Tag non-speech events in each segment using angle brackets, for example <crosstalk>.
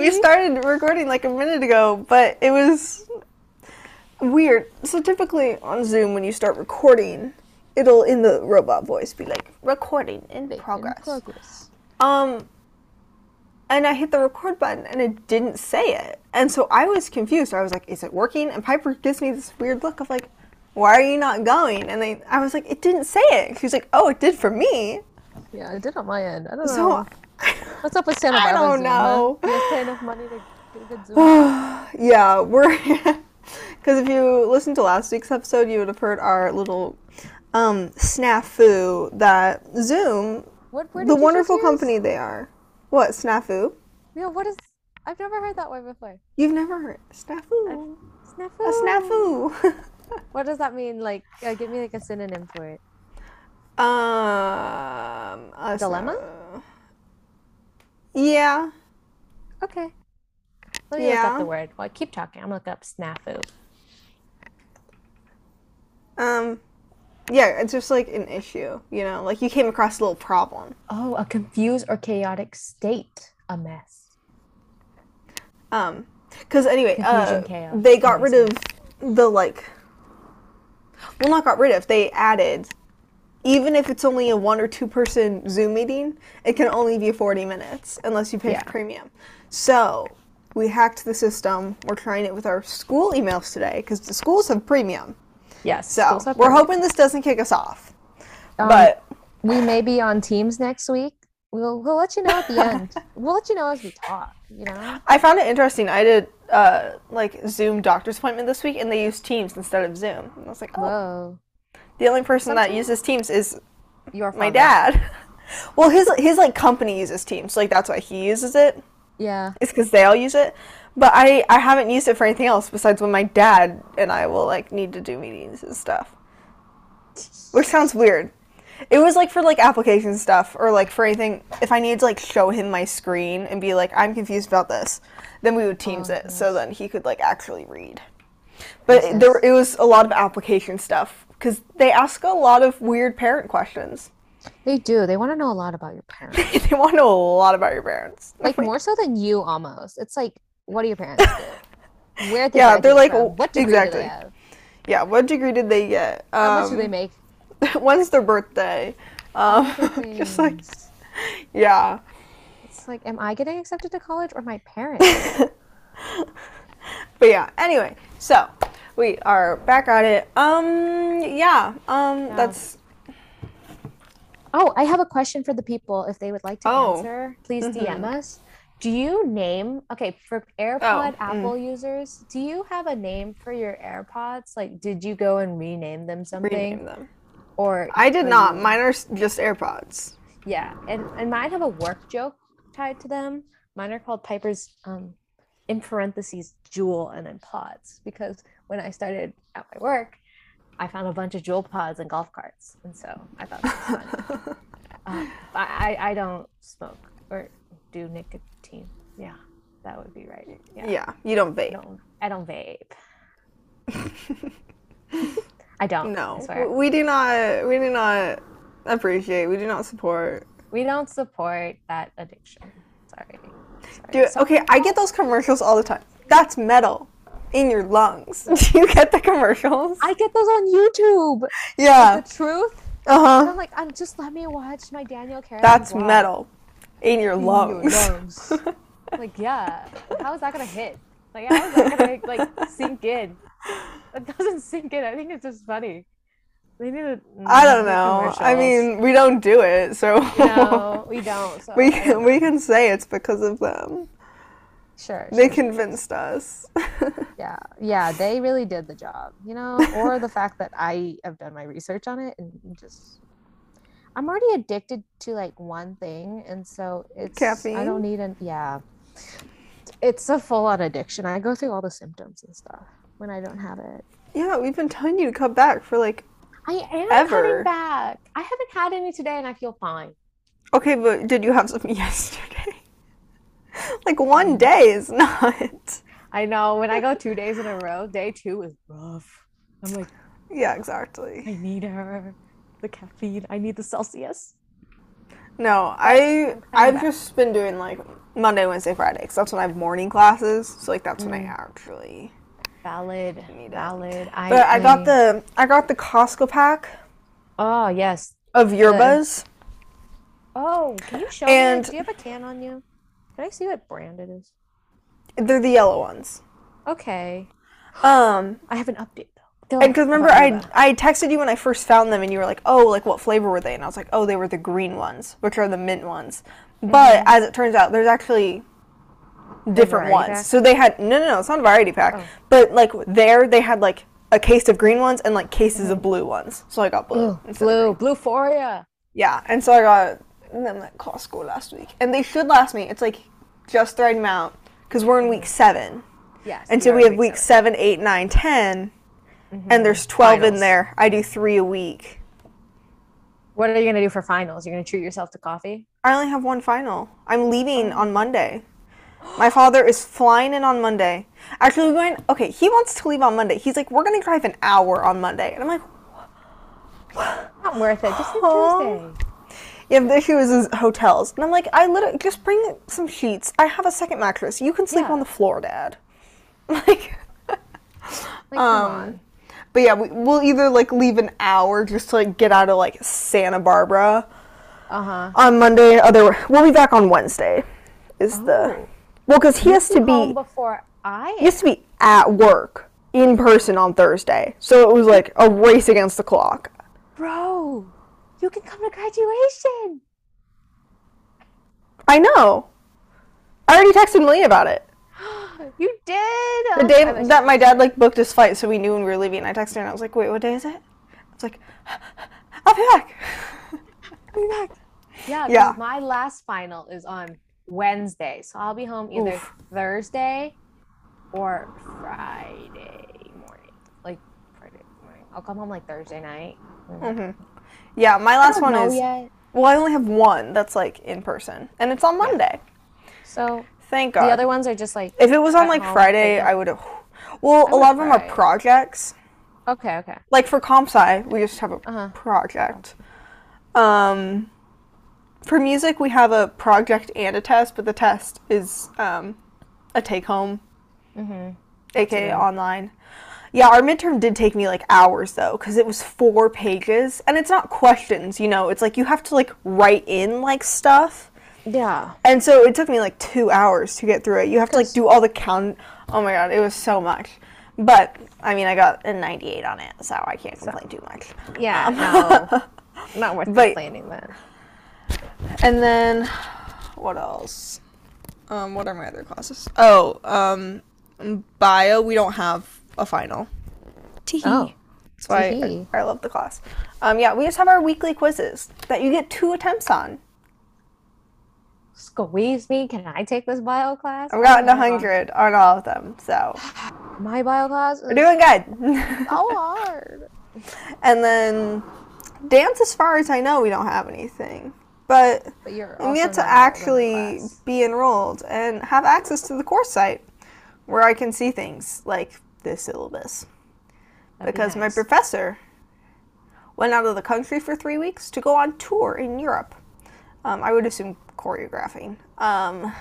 We started recording like a minute ago, but it was weird. So typically on Zoom, when you start recording, it'll in the robot voice be like recording in progress. In progress. Um, and I hit the record button and it didn't say it, and so I was confused. I was like, "Is it working?" And Piper gives me this weird look of like, "Why are you not going?" And I, I was like, "It didn't say it." She's like, "Oh, it did for me." Yeah, it did on my end. I don't So know. What's up with Santa Barbara? I don't Zoom, know. Huh? You pay enough money to get a good Zoom? <sighs> yeah, we're <laughs> because if you listened to last week's episode, you would have heard our little um, snafu that Zoom, what word the did you wonderful just use? company they are. What snafu? Yeah, what is? I've never heard that word before. You've never heard snafu? Snafu. A snafu. <laughs> What does that mean? Like, uh, give me like a synonym for it. um, a Dilemma? Yeah. Okay. Let me look up the word. Well, I keep talking. I'm gonna look up snafu. Um, yeah. It's just like an issue, you know. Like you came across a little problem. Oh, a confused or chaotic state. A mess. Um, because anyway, uh, Confusion, they got rid of the like. Well, not got rid of. They added, even if it's only a one or two person Zoom meeting, it can only be forty minutes unless you pay Yeah. for premium. So we hacked the system. We're trying it with our school emails today because the schools have premium. Yes. So we're premium. hoping this doesn't kick us off. Um, but we may be on Teams next week. We'll we'll let you know at the <laughs> end. we'll let you know as we talk. You know. I found it interesting. I did uh, like Zoom doctor's appointment this week, and they used Teams instead of Zoom. And I was like, oh, Whoa. The only person that Sometimes- uses Teams is Your my dad. <laughs> Well, his his like company uses Teams, so, like that's why he uses it. Yeah. It's because they all use it. But I I haven't used it for anything else besides when my dad and I will like need to do meetings and stuff, which sounds weird. It was like for like application stuff or like for anything. If I needed to like show him my screen and be like, I'm confused about this, then we would Teams Oh, it so then he could like actually read. But there it was a lot of application stuff because they ask a lot of weird parent questions. They do. They want to know a lot about your parents. <laughs> they want to know a lot about your parents. Like more so than you almost. It's like, what do your parents do? <laughs> Where did Yeah, they they're like, from? what degree exactly. do they have? Yeah, what degree did they get? How much do Um, they make? <laughs> when's their birthday? Um, just like, yeah. It's like, am I getting accepted to college or my parents? But yeah, anyway, so we are back at it. Um, yeah, um, that's, oh, I have a question for the people. If they would like to Oh. answer, please Mhm. DM us. Do you name okay for AirPod mm. Apple users? Do you have a name for your AirPods? Like, did you go and rename them something, rename them. or I did not. you- Mine are just AirPods. Yeah, and and mine have a work joke tied to them. Mine are called Piper's um in parentheses Juul and then pods because when I started at my work, I found a bunch of Juul pods and golf carts, and so I thought that was fun. <laughs> um, I I I don't smoke or do nicotine. Yeah, that would be right. Yeah, yeah, you don't I vape. don't I don't vape. <laughs> I don't. I No, swear. we do not. We do not appreciate. We do not support. We don't support that addiction. Sorry. Sorry. Dude, So- okay, I get those commercials all the time. That's metal in your lungs. <laughs> Do you get the commercials? I get those on YouTube. yeah. The truth. Uh huh. I'm like, um, just let me watch my Daniel Craig. That's vlog metal in your in your lungs. lungs. <laughs> like, yeah. How is that gonna hit? Like, how is that gonna like sink in? It doesn't sink in. I think it's just funny. They need to. I don't know. I mean, we don't do it, so no, we don't. So <laughs> we can don't we can say it's because of them. Sure. They sure. convinced us. <laughs> Yeah, yeah, they really did the job, you know, or the fact that I have done my research on it and just I'm already addicted to like one thing and so it's caffeine. I don't need an yeah. It's a full on addiction. I go through all the symptoms and stuff when I don't have it. yeah, we've been telling you to come back for like. I am Ever. coming back. I haven't had any today and I feel fine. Okay, but did you have some <laughs> yesterday? <laughs> like Mm. one day is not. I know when I go two days in a row, day two is rough. I'm like, Yeah, exactly. I need her. The caffeine. I need the Celsius. No, I I've back. just been doing like Monday, Wednesday, Friday, because that's when I have morning classes. So like that's when I Mm. actually. Valid. Need it. Valid. I, But I got the I got the Costco pack Oh yes. of yerbas. Oh, can you show And- me? Do you have a can on you? Can I see what brand it is? They're the yellow ones. Okay. Um, I have an update though. and because remember I I texted you when I first found them, and you were like, "Oh, like what flavor were they?" And I was like, "Oh, they were the green ones, which are the mint ones." But as it turns out, there's actually different ones. pack? So they had no, no, no, it's not a variety pack. Oh. But like there, they had like a case of green ones and like cases of blue ones. So I got blue. Ooh, blue, Bluephoria. Yeah, and so I got them at Costco last week, and they should last me. It's like just the right amount because we're in week seven, Yes. and so we have week seven, eight, nine, ten, and mm-hmm. there's twelve in there. I do three a week. What are you gonna do for finals? You're gonna treat yourself to coffee? I only have one final. I'm leaving oh. on Monday. My father is flying in on Monday. Actually, we're going. Okay, he wants to leave on Monday. He's like, we're gonna drive an hour on Monday, and I'm like, Not worth it. Just. Tuesday. Yeah, the issue is, is hotels, and I'm like, I literally just bring some sheets. I have a second mattress. You can sleep Yeah. on the floor, Dad. <laughs> Like, Like, come Um, on. but yeah, we, we'll either like leave an hour just to like get out of like Santa Barbara Uh huh. on Monday. Other, we'll be back on Wednesday. Is the Oh. well because he has to be before I. he has to be at work in person on Thursday. So it was like a race against the clock. Bro, you can come to graduation. I know. I already texted Malia about it. <gasps> You did. The day that my dad like booked his flight, so we knew when we were leaving. I texted her and I was like, "Wait, what day is it?" I was like, <gasps> "I'll be back." I'll be back. <laughs> Yeah, Yeah. My last final is on Wednesday, so I'll be home either Oof. Thursday or Friday morning. Like Friday morning. I'll come home like Thursday night. hmm Yeah, my last one is yet. well, I only have one that's like in person, and it's on Monday. So Thank God. the other ones are just like if it was on like Friday, I would have. Well, a lot of them are projects. okay, okay. Like for comp sci, we just have a Uh-huh. project. Um, for music, we have a project and a test, but the test is um, a take home, Mm-hmm. aka Yeah. online. Yeah, our midterm did take me like hours though, because it was four pages, and it's not questions. You know, it's like you have to like write in like stuff. Yeah. And so it took me like two hours to get through it. You have to like do all the count. Oh my god, it was so much. But I mean, I got a 98 on it, so I can't complain too much. Yeah. No. <laughs> Not worth But- complaining then. And then, what else? Um, what are my other classes? Oh, um, bio. We don't have a final. Tee Oh. That's why I, I love the class. Um, yeah, we just have our weekly quizzes that you get two attempts on. Squeeze me. Can I take this bio class? I've gotten Oh a hundred on all of them, so My bio class we're doing good. <laughs> so hard. And then dance, as far as I know, we don't have anything. But But you're I'm also yet to actually enrolled in the class. be enrolled and have access to the course site where I can see things like this syllabus. That'd be Because my professor went out of the country for three weeks to go on tour in Europe. Um, I would assume choreographing. Um,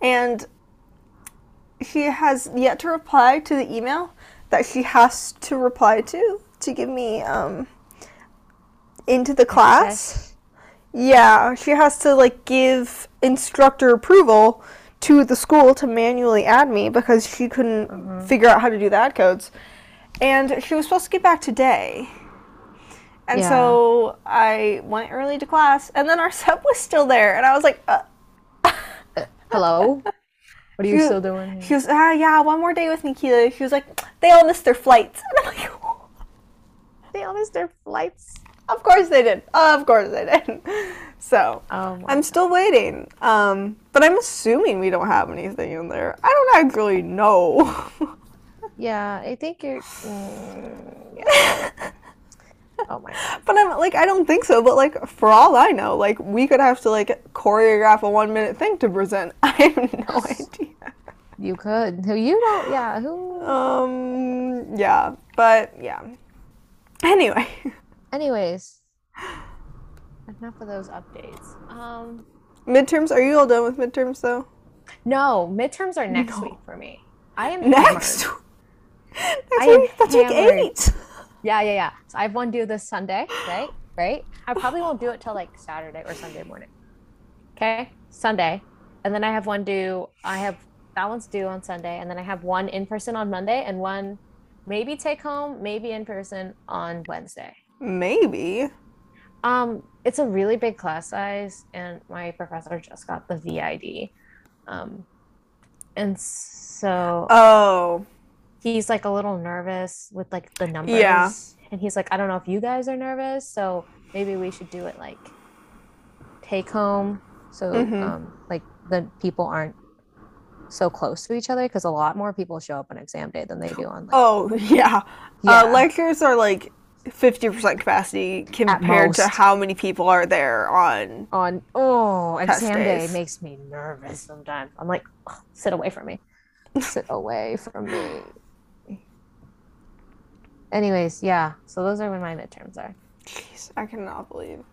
and she has yet to reply to the email that she has to reply to to give me um, into the class. Test. Yeah, she has to like give instructor approval to the school to manually add me because she couldn't figure out how to do the ad codes. And she was supposed to get back today. And Yeah. so I went early to class, and then our <laughs> sub was still there, and I was like, uh, <laughs> Hello. What are you She- still doing? Here? she was, ah, yeah, one more day with Nikita." She was like, they all missed their flights. <laughs> And I'm like, They all missed their flights. of course they did. Of course they did. So Oh I'm still waiting. Um, but I'm assuming we don't have anything in there. I don't actually know. <laughs> Yeah, I think you're. Mm, <laughs> oh my god. but I'm like, I don't think so. But like, for all I know, like we could have to like choreograph a one minute thing to present. <laughs> I have no idea. You could. Who you don't? Yeah. Who? Um, yeah, but yeah. Anyway, Anyways, enough of those updates. Um, Midterms? Are you all done with midterms though? No, midterms are next No. week for me. I am Next. <laughs> hammered. Next I week. That's week eight. Yeah, yeah, yeah. So I have one due this Sunday, right? Right? I <sighs> probably won't do it till like Saturday or Sunday morning. Okay? Sunday. And then I have one due I have that one's due on Sunday and then I have one in person on Monday and one maybe take home, maybe in person on Wednesday. Maybe. Um, it's a really big class size, and my professor just got the VID. Um, and so Oh. he's like a little nervous with like the numbers. Yeah. And he's like, I don't know if you guys are nervous, so maybe we should do it like take home, so Mhm. um, like the people aren't so close to each other because a lot more people show up on exam day than they do on like Oh yeah. <laughs> Yeah. Uh, lectures are like fifty percent capacity compared to how many people are there on. on oh exam day makes me nervous sometimes. I'm like "Ugh, sit away from me. Sit <laughs> away from me. Anyways yeah. So those are when my midterms are. Jeez, I cannot believe.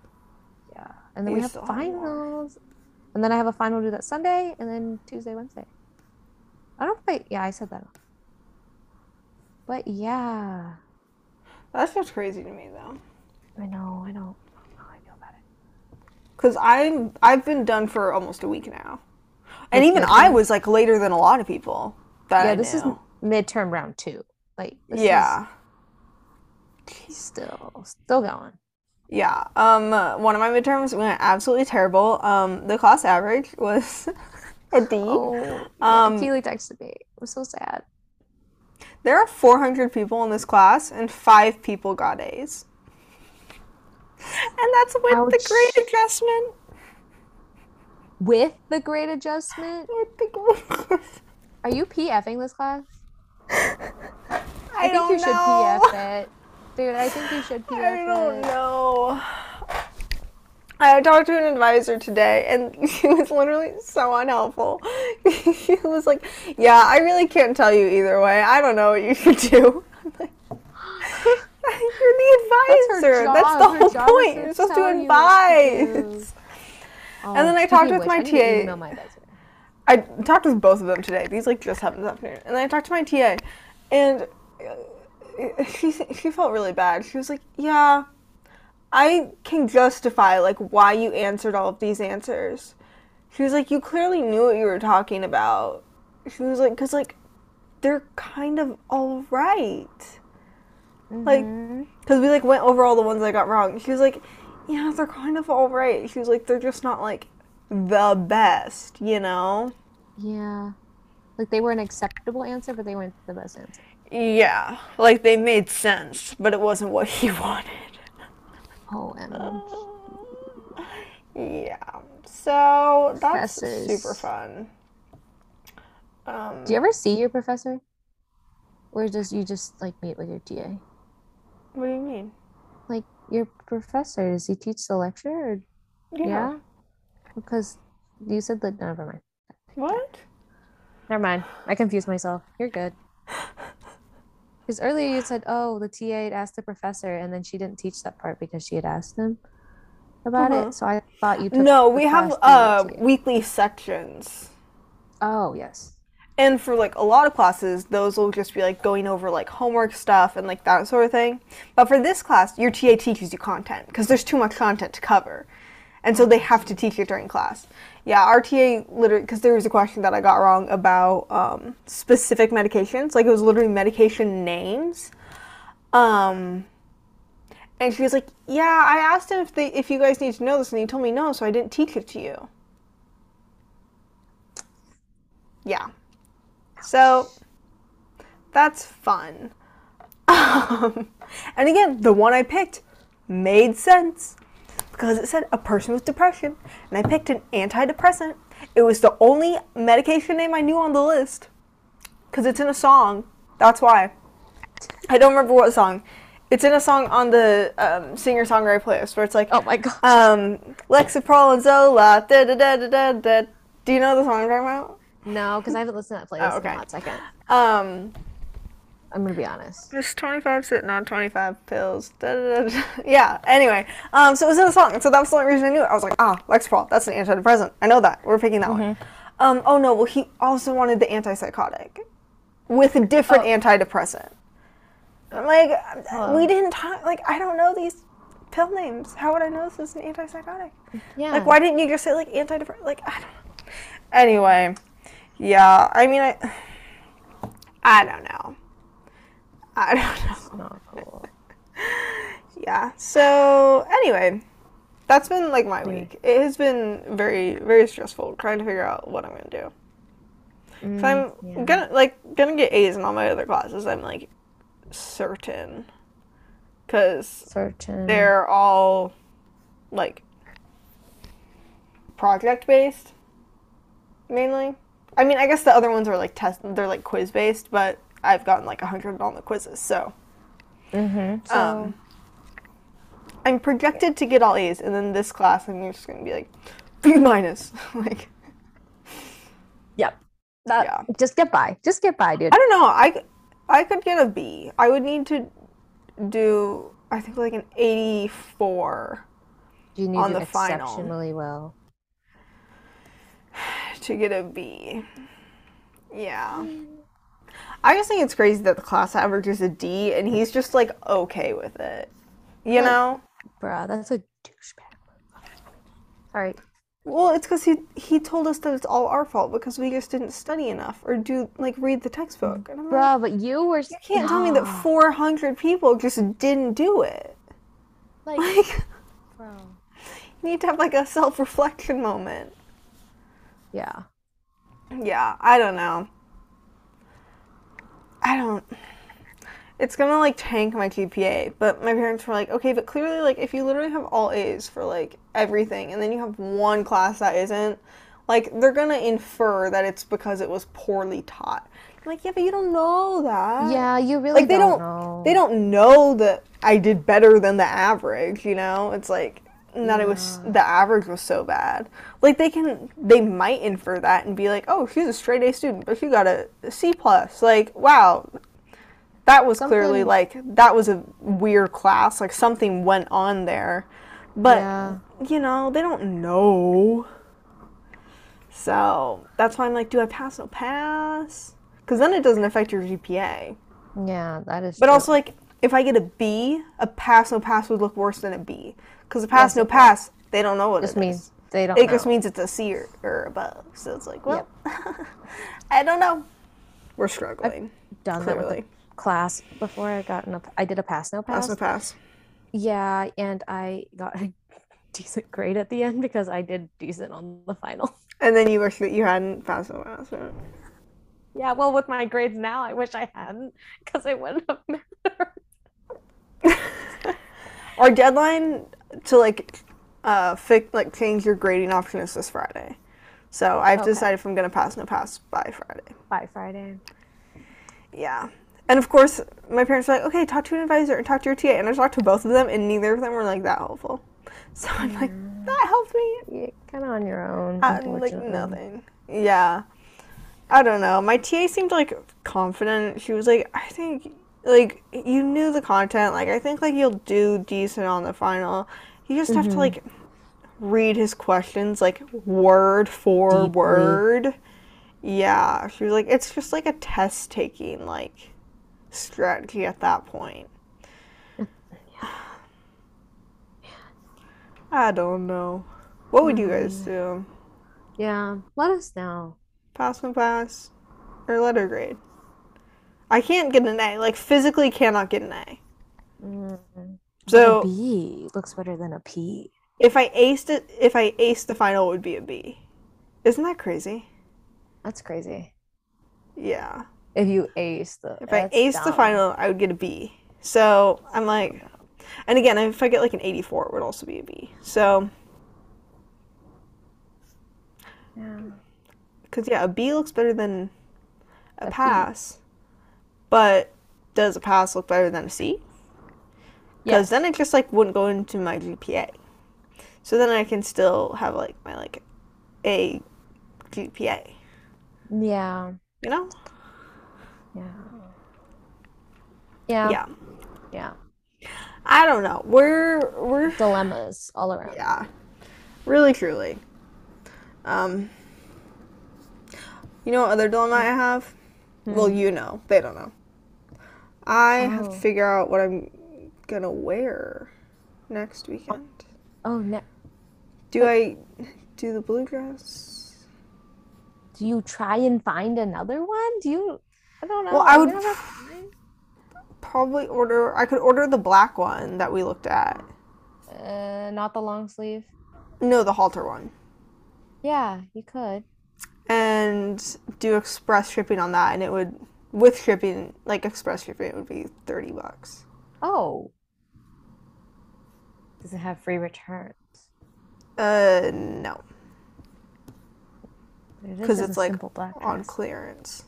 yeah. And then You we have still have finals. And then i have a final due that sunday and then tuesday wednesday. I don't know if I, yeah i said that. But yeah That's just crazy to me though. i know i don't know how i feel about it Cause I'm I've been done for almost a week now, and even midterm? I was like later than a lot of people. That yeah I this is midterm round two like this yeah. is still still going Yeah. Um, uh, one of my midterms went absolutely terrible. Um, the class average was <laughs> a D. Oh, Um, um, Keely texted me. It was so sad. There are 400 people in this class, and five people got A's. And that's with the Ouch. grade adjustment. With the grade adjustment, With the grade. <laughs> are you PFing this class? I, I, think don't you should know. PF it, dude. I think you should PF <laughs> it. I don't it. know. I talked to an advisor today, and <laughs> she was literally so unhelpful. <laughs> she was like, "Yeah, I really can't tell you either way. I don't know what you should do." <laughs> I'm like, You're the advisor. That's That's, the whole point. You're supposed to advise. Oh, And then I talked with which, my TA. my. I talked with both of them today. These like just happened this afternoon, and I talked to my TA, and uh, she she felt really bad. She was like, "Yeah, I can justify like why you answered all of these answers." She was like, "You clearly knew what you were talking about." She was like, "Cause like they're kind of all right." Like, Mhm. cause we like went over all the ones I got wrong. She was like, "Yeah, they're kind of all right." She was like, "They're just not like the best, you know." yeah, like they were an acceptable answer, but they weren't the best answer. Yeah, like they made sense, but it wasn't what he <laughs> wanted. Oh, Yeah, so that's Professors. super fun. Um, do you ever see your professor, or does you just like meet with your TA? what do you mean? Like your professor, does he teach the lecture? Or, yeah. Because you said that. No, never mind. What? Never mind. I confused myself. You're good. <laughs> Because earlier you said, oh, the TA had asked the professor, and then she didn't teach that part because she had asked him about Uh-huh. it. So I thought you took No, we have uh through the TA. weekly sections. Oh, yes. And for like a lot of classes, those will just be like going over like homework stuff and like that sort of thing. But for this class, your TA teaches you content because there's too much content to cover. And so they have to teach it during class. Yeah, RTA literally, because there was a question that I got wrong about um, specific medications. Like it was literally medication names. Um, and she was like, "Yeah, I asked him if they if you guys need to know this, and he told me no, so I didn't teach it to you." Yeah. So that's fun. <laughs> Um, and again, the one I picked made sense because it said a person with depression, and I picked an antidepressant. It was the only medication name I knew on the list because it's in a song. That's why. I don't remember what song. It's in a song on the um, singer songwriter playlist where it's like, Oh my gosh. um, Lexapro and Zola. Da, da, da, da, da. Do you know the song I'm talking about? no, because I haven't listened to that playlist Oh, okay. in a hot second. Um, I'm gonna be honest. Just 25 sitting on 25 pills. Da, da, da. <laughs> Yeah, anyway. Um, so it was in a song. So that was the only reason I knew it. I was like, ah, Lexapro, that's an antidepressant. I know that. We're picking that one. Um, oh no, well, he also wanted the antipsychotic with a different Oh. antidepressant. I'm like, we didn't talk, like, I don't know these pill names. How would I know this is an antipsychotic? Yeah. Like, why didn't you just say, like, antidepressant? Like, I don't know. Anyway, yeah, I mean, I, <sighs> I don't know. <laughs> I don't know. It's not cool. <laughs> Yeah. So anyway, that's been like my week. It has been very very stressful trying to figure out what I'm gonna do. Mm, if I'm yeah. gonna like gonna get A's in all my other classes, I'm like certain, because Certain. they're all like project based mainly. I mean, I guess the other ones are like test. They're like quiz based, but I've gotten like a hundred on the quizzes, so. Mm-hmm. So Um, I'm projected to get all A's, and then this class, I'm just gonna be like B <clears throat> minus. <laughs> like yep. That Yeah. just get by. Just get by, dude. I don't know. I I could get a B. I would need to do I think like an 84 You need on to the final. exceptionally well. <sighs> to get a B. Yeah. I just think it's crazy that the class average is a D, and he's just like okay with it. You Like- know. Bruh, that's a douchebag. Sorry. Well, it's because he he told us that it's all our fault because we just didn't study enough or do like read the textbook. And I'm like, Bruh, but you were you can't tell me that 400 people just didn't do it. like <laughs> Like, bro. you need to have like a self reflection moment. Yeah. Yeah, I don't know. I don't. It's gonna like tank my GPA, but my parents were like, okay, but clearly, like, if you literally have all A's for like everything, and then you have one class that isn't, like, they're gonna infer that it's because it was poorly taught. I'm like, yeah, but you don't know that. Yeah, you really like they don't, don't, know. they don't know that I did better than the average. You know, it's like that it was the average was so bad. Like they can, they might infer that and be like, oh, she's a straight A student, but she got a C plus. Like, wow, that was clearly like that was a weird class. Like something went on there, but Yeah. you know they don't know. So that's why I'm like, do I pass? No pass. Because then it doesn't affect your GPA. Yeah, that is But true. also, like, if I get a B, a pass no pass would look worse than a B. Because a pass Yes, no pass, they don't know what just it means is. they don't It know. just means it's a C or, or above. So it's like, well, <laughs> I don't know. We're struggling. done that with clearly. the class before I got in a I did a pass no pass. Pass no pass. Yeah, and I got a <laughs> decent grade at the end because I did decent on the final. And then you wish that you hadn't passed no pass. Right? Yeah, well, with my grades now, I wish I hadn't because it wouldn't have mattered. <laughs> Our deadline to like uh fix like change your grading option is this Friday. So I've Okay. decided if I'm gonna pass no pass by Friday. By Friday. Yeah. And of course, my parents were like, okay, talk to an advisor and talk to your TA. And I talked to both of them, and neither of them were like that helpful. <laughs> So I'm like, that helped me. You're kind of on your own. Uh, like nothing. Yeah. I don't know. My TA seemed like confident. She was like, I think like you knew the content. Like I think like you'll do decent on the final. You just have to mm-hmm. like read his questions like word for Deeply. word. Yeah. She was like, it's just like a test taking like strategy at that point. <sighs> I don't know. What would you guys mm. do? Yeah, let us know. Pass no pass or letter grade. I can't get an A. Like physically cannot get an A. Mm. So a B looks better than a P. if I aced it, if I aced the final, it would be a B. Isn't that crazy? That's crazy. Yeah. If you ace the. If I aced the final, I would get a B. So I'm like, and again, if I get like an 84, it would also be a B. So, Yeah. because yeah, a B looks better than a, A P. But does a pass look better than a C? Because Yes. then it just like wouldn't go into my GPA. So then I can still have like my like A GPA. Yeah. You know? Yeah. Yeah. yeah. Yeah. I don't know. We're we're Dilemmas all around. yeah, really truly. Um, you know what other dilemma I have? Well, you know, they don't know. I have Oh. to figure out what I'm gonna wear next weekend. Oh, ne- Do I do the blue dress? do you try and find another one? Do you? I don't know. Well, I would- Probably order. I could order the black one that we looked at. Uh, not the long sleeve. No, the halter one. Yeah, you could. And do express shipping on that and it would with shipping like express shipping it would be 30 bucks. Oh. Does it have free returns? uh no. Because just it's, like, on clearance.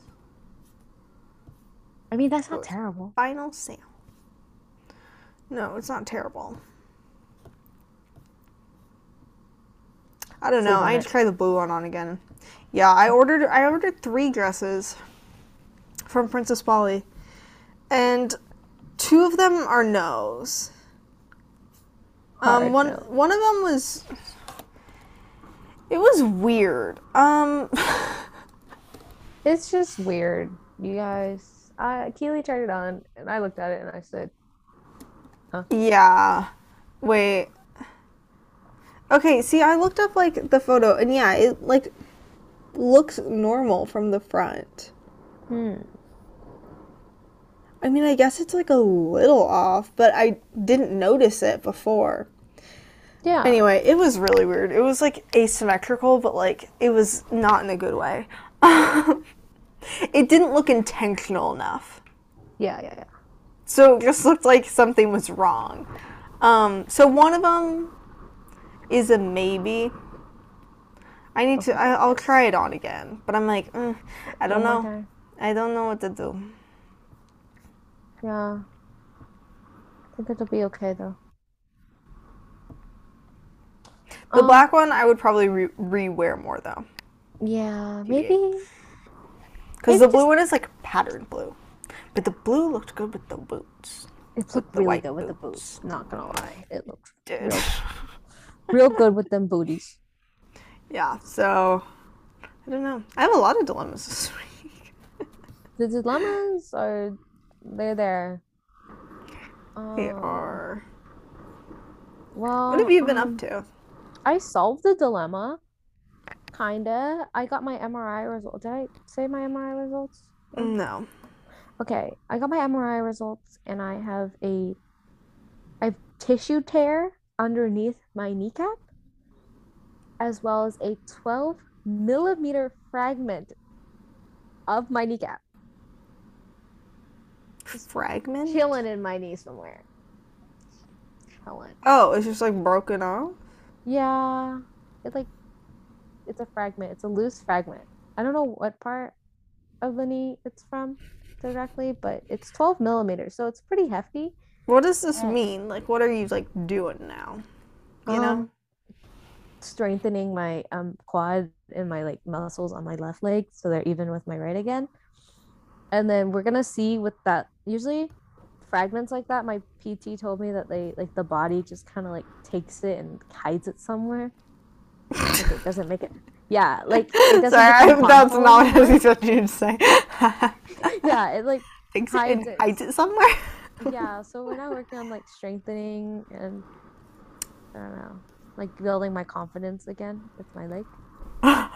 I mean, that's not terrible. final sale. No it's not terrible. I don't know. I need to try the blue one on again yeah i ordered i ordered three dresses from princess polly and two of them are no's um one no. one of them was it was weird um It's just weird, you guys. I Keely tried it on, and I looked at it and I said, huh? Yeah. Wait. Okay, see, I looked up like the photo, and yeah, it like looks normal from the front. "Hmm, I mean, I guess it's like a little off, but I didn't notice it before. yeah." Anyway, it was really weird. It was like asymmetrical, but like it was not in a good way. <laughs> it didn't look intentional enough. Yeah, yeah, yeah. So it just looked like something was wrong. Um, so one of them is a maybe. I need to. I, I'll try it on again, but I'm like, mm, I don't One know. I don't know what to do. Yeah. I think it'll be okay though. The Um, black one, I would probably re- re-wear more though, Yeah, maybe. because the blue one is like patterned blue, but the blue looked good with the boots. It looked really white good with the boots. boots. Not gonna lie, it looked real, <laughs> real good with them booties. Yeah. So I don't know. I have a lot of dilemmas this <laughs> week. The dilemmas are they're there. They Um, are. Well, What have you been um, up to? I solved the dilemma. Kinda. I got my MRI result. Did I say my MRI results? No. Okay, I got my MRI results and I have a I have tissue tear underneath my kneecap as well as a 12 millimeter fragment of my kneecap Fragment. chilling in my knee somewhere. Chilling. Oh, it's just like broken off. Yeah, It's like it's a fragment. It's a loose fragment. I don't know what part of the knee it's from directly, but it's 12 millimeters, so it's pretty hefty. What does this Uh, mean? Like, what are you like doing now? You know? Strengthening my um quad and my like muscles on my left leg so they're even with my right again. And then we're gonna see with that. Usually, fragments like that, my PT told me that they like the body just kind of like takes it and hides it somewhere. Like, it doesn't make it. Yeah, like it <laughs> doesn't. Sorry, that's not what I expected you to say. <laughs> Yeah, it like <laughs> Takes it hides and it. hides it somewhere. yeah. So we're now working on like strengthening and I don't know, like building my confidence again with my leg. <gasps>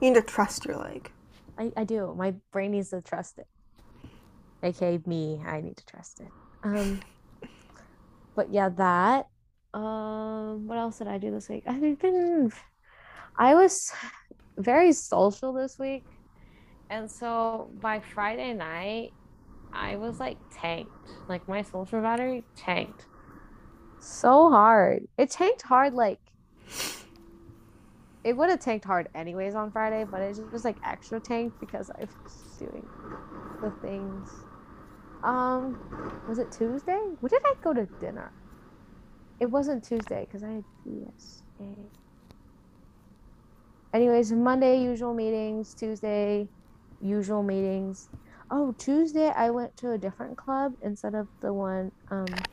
you need to trust your leg. I, I do. My brain needs to trust it. AKA me, I need to trust it. Um <laughs> but yeah, that. Um what else did I do this week? I've been I was very social this week. And so by Friday night, I was like tanked. Like my social battery tanked. So hard. It tanked hard like it would have tanked hard anyways on Friday, but it just was like extra tanked because I was doing the things. Um, was it Tuesday? When did I go to dinner? It wasn't Tuesday because I had PSA. Anyways, Monday usual meetings, Tuesday usual meetings. oh Tuesday I went to a different club instead of the one um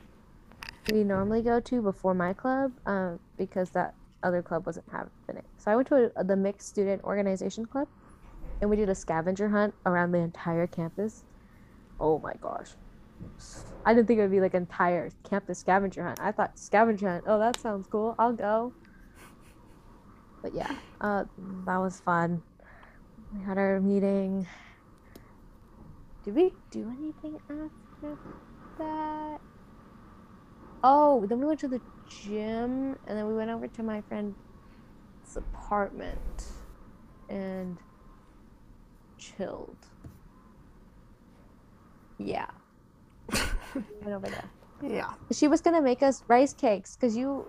we normally go to before my club um because that other club wasn't happening. So I went to a, the mixed student organization club and we did a scavenger hunt around the entire campus. Oh my gosh. I didn't think it would be like entire campus scavenger hunt. I thought scavenger hunt. Oh, that sounds cool. I'll go. But yeah, uh, that was fun. We had our meeting. Did we do anything after that? Oh, then we went to the gym and then we went over to my friend's apartment and chilled. Yeah. <laughs> went over there. Yeah. She was gonna make us rice cakes because you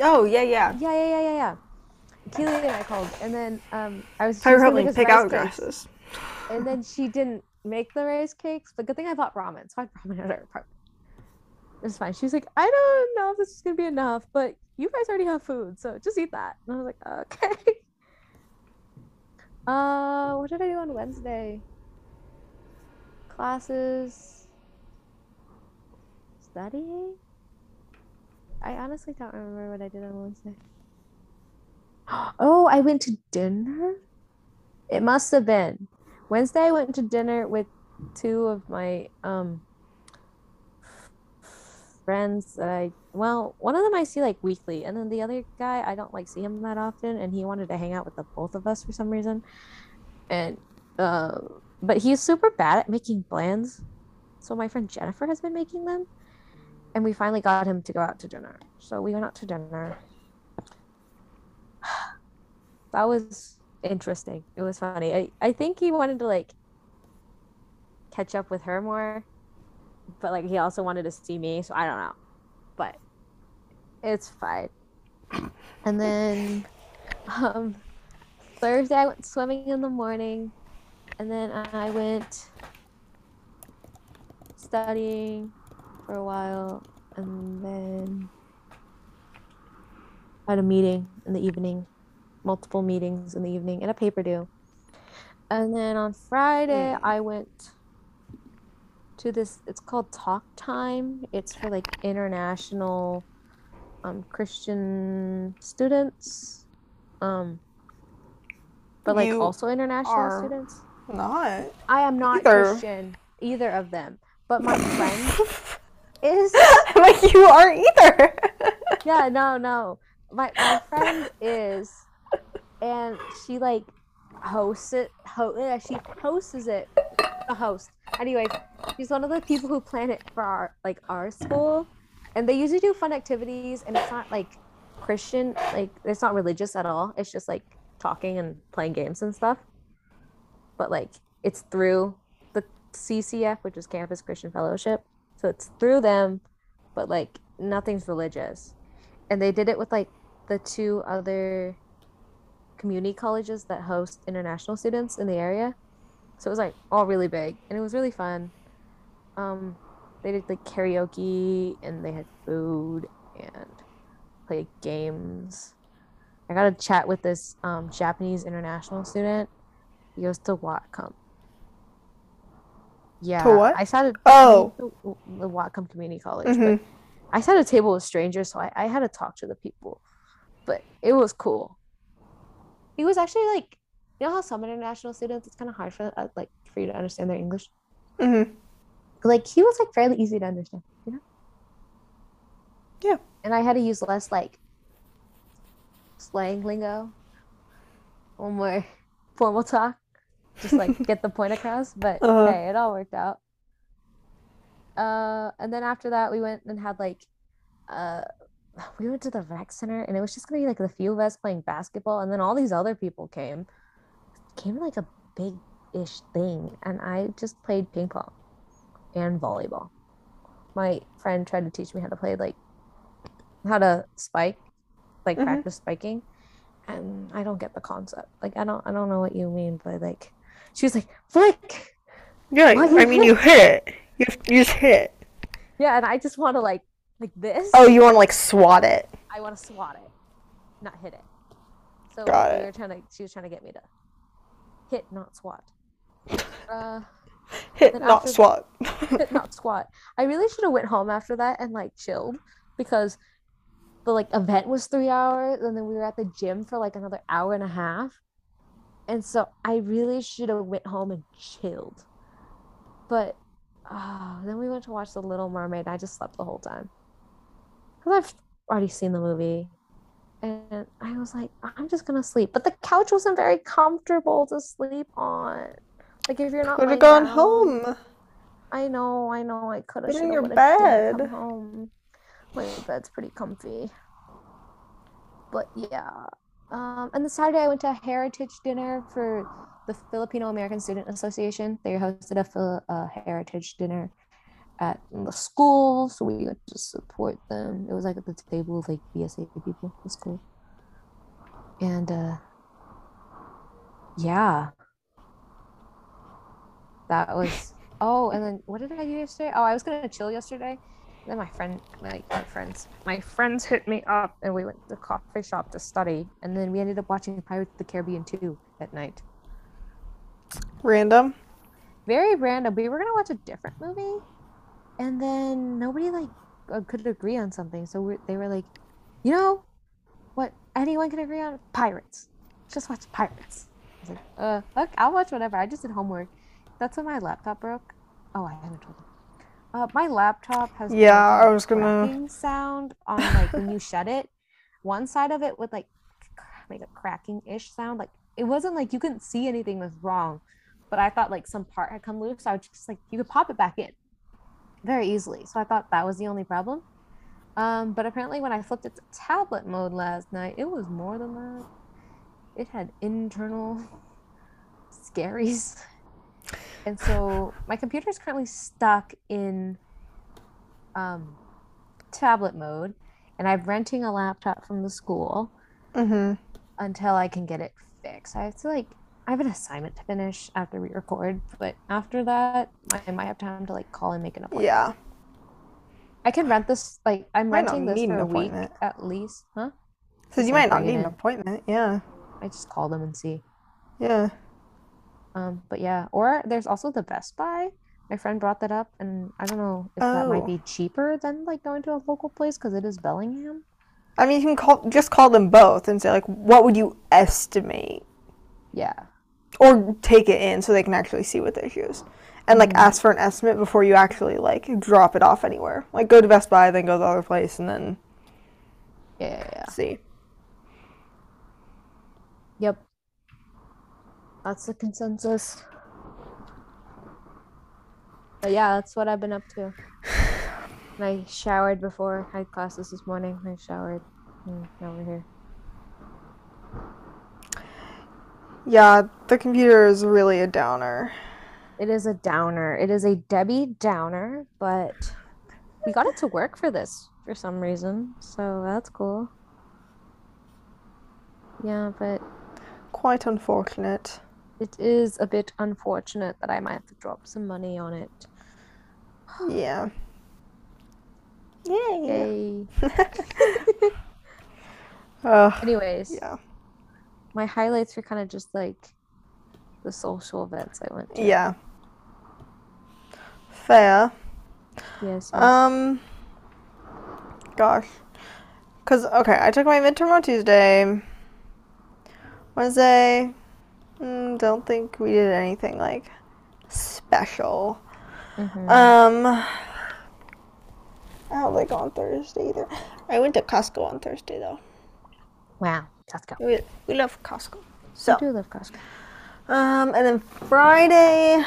Oh yeah, yeah. yeah yeah yeah yeah yeah. Keely and I called and then um I was I was gonna probably make pick out cakes, dresses. and then she didn't make the rice cakes. But good thing I bought ramen, so I had ramen at her apartment. It's fine. She's like, I don't know if this is gonna be enough, but you guys already have food, so just eat that. And I was like, okay. <laughs> Uh, what did I do on Wednesday? Classes. Studying. I honestly don't remember what I did on Wednesday. <gasps> Oh, I went to dinner. It must have been Wednesday. I went to dinner with two of my um friends that I well, one of them I see like weekly, and then the other guy I don't like see him that often, and he wanted to hang out with the both of us for some reason, and uh, but he's super bad at making plans, so my friend Jennifer has been making them, and we finally got him to go out to dinner. So we went out to dinner. <sighs> that was interesting. It was funny. I, I think he wanted to like catch up with her more, but like he also wanted to see me, so I don't know. But it's fine. <coughs> And then um Thursday I went swimming in the morning and then I went studying for a while and then had a meeting in the evening, multiple meetings in the evening, and a paper due. And then on Friday, Mm. I went to this. It's called Talk Time. It's for like international um, Christian students, um, but like You also international are- students. Not. I am not either. Christian, either of them. But my <laughs> friend <laughs> is. like you aren't either. yeah, no, no. My my friend is, and she like hosts it. Ho- yeah, she hosts it. A host. Anyway, she's one of the people who plan it for our like our school, and they usually do fun activities, and it's not like Christian, like it's not religious at all. It's just like talking and playing games and stuff. But like it's through the CCF, which is Campus Christian Fellowship. So it's through them, but like nothing's religious. And they did it with like the two other community colleges that host international students in the area. So it was like all really big and it was really fun. Um they did like karaoke and they had food and played games. I got to chat with this um, Japanese international student. He goes to Whatcom. Yeah. to what? I sat at Oh. the, the Whatcom Community College, Mhm. but I sat at a table with strangers, so I, I had to talk to the people. But it was cool. He was actually like, you know how some international students, it's kind of hard for uh, like for you to understand their English. Mhm. Like he was like fairly easy to understand, you know. Yeah. And I had to use less like slang lingo, or more <laughs> formal talk, just like get the point across. But <laughs> Uh-huh. hey, it all worked out. Uh, and then after that, we went and had like, uh, we went to the rec center, and it was just gonna be like the few of us playing basketball, and then all these other people came. Came like a big ish thing, and I just played ping pong and volleyball. My friend tried to teach me how to play like how to spike, like Mhm. practice spiking, and I don't get the concept. Like I don't I don't know what you mean by like. She was like flick, Yeah, Why you I mean you hit it. You, you just hit it. yeah, and I just want to like like this. Oh, you want to like swat it? I want to swat it, not hit it. So Got we it. were trying to. She was trying to get me to hit, not swat. Uh, <laughs> Hit, not swat. <laughs> not squat. I really should have went home after that and like chilled because the like event was three hours and then we were at the gym for like another hour and a half. And so I really should have went home and chilled. But ah, then we went to watch The Little Mermaid. I just slept the whole time. Because I've already seen the movie. And I was like, I'm just gonna sleep. But the couch wasn't very comfortable to sleep on. Like if you're not Could have gone down. home. I know, I know, I could have. In your bed. Home. My bed's pretty comfy. But yeah. Um, and the Saturday I went to a heritage dinner for the Filipino American Student Association. They hosted a Phil- uh, heritage dinner at the school, so we got to support them. It was like at the table of like BSA people. It was cool. And uh, yeah, that was. Oh, and then what did I do yesterday? Oh, I was gonna chill yesterday. Then my friend, like my friends, my friends hit me up, and we went to the coffee shop to study. And then we ended up watching Pirates of the Caribbean 2 at night. Random. Very random. We were gonna watch a different movie, and then nobody like uh, could agree on something. So we they were like, you know, what anyone can agree on? Pirates. Just watch Pirates. I was like, uh, look, I'll watch whatever. I just did homework. That's when my laptop broke. Oh, I haven't told them. Uh, my laptop has Yeah, I was gonna- sound on like when you <laughs> shut it. One side of it would like make a cracking ish sound. Like it wasn't like you couldn't see anything was wrong, but I thought like some part had come loose. So I was just like you could pop it back in very easily. So I thought that was the only problem. Um, but apparently when I flipped it to tablet mode last night, it was more than that. It had internal <laughs> scaries. And so my computer is currently stuck in um, tablet mode, and I'm renting a laptop from the school Mm-hmm. until I can get it fixed. I have to like I have an assignment to finish after we record, but after that, I might have time to like call and make an appointment. Yeah. I can rent this like I'm Might renting this need for a week at least, huh? So you might not need an appointment. Yeah. I just call them and see. Yeah. Um, but yeah, or there's also the Best Buy. My friend brought that up, and I don't know if that might Oh. be cheaper than like going to a local place because it is Bellingham. I mean, you can call just call them both and say like, what would you estimate, Yeah, or take it in so they can actually see what they choose, and like ask for an estimate before you actually like drop it off anywhere. Like go to Best Buy, then go to the other place, and then yeah, yeah, yeah. see. Yep. That's the consensus. But yeah, that's what I've been up to. <sighs> I showered before I had classes this morning. I showered. Mm, now we're here. Yeah, the computer is really a downer. It is a downer. It is a Debbie Downer, but we got it to work for this for some reason. So that's cool. Yeah, but Quite unfortunate. it is a bit unfortunate that I might have to drop some money on it. Yeah. <sighs> Yay. Yay. <laughs> <laughs> Ugh. Anyways, yeah. My highlights were kind of just like the social events I went to. Yeah. Fair. Yes. yes. Um. Gosh. Cause okay, I took my midterm on Tuesday. Wednesday. Mm, don't think we did anything like special. Mhm. Um. I don't like on Thursday either. I went to Costco on Thursday though. wow. Costco. We, we love Costco. So I do love Costco. Um, and then Friday.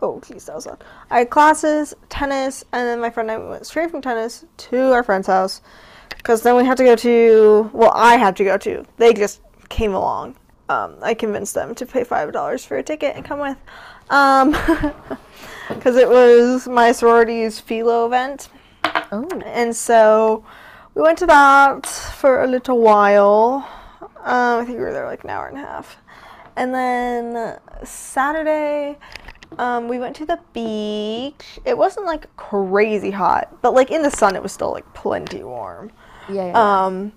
Oh, geez, that was loud. I had classes, tennis, and then my friend and I went straight from tennis to our friend's house. Because then we had to go to. Well, I had to go to. They just came along. Um, I convinced them to pay $5 for a ticket and come with. Um, <laughs> because it was my sorority's philo event. Oh. And so we went to that for a little while. Um, I think we were there like an hour and a half. And then Saturday, um, we went to the beach. It wasn't like crazy hot, but like in the sun, it was still like plenty warm. Yeah. yeah. Um,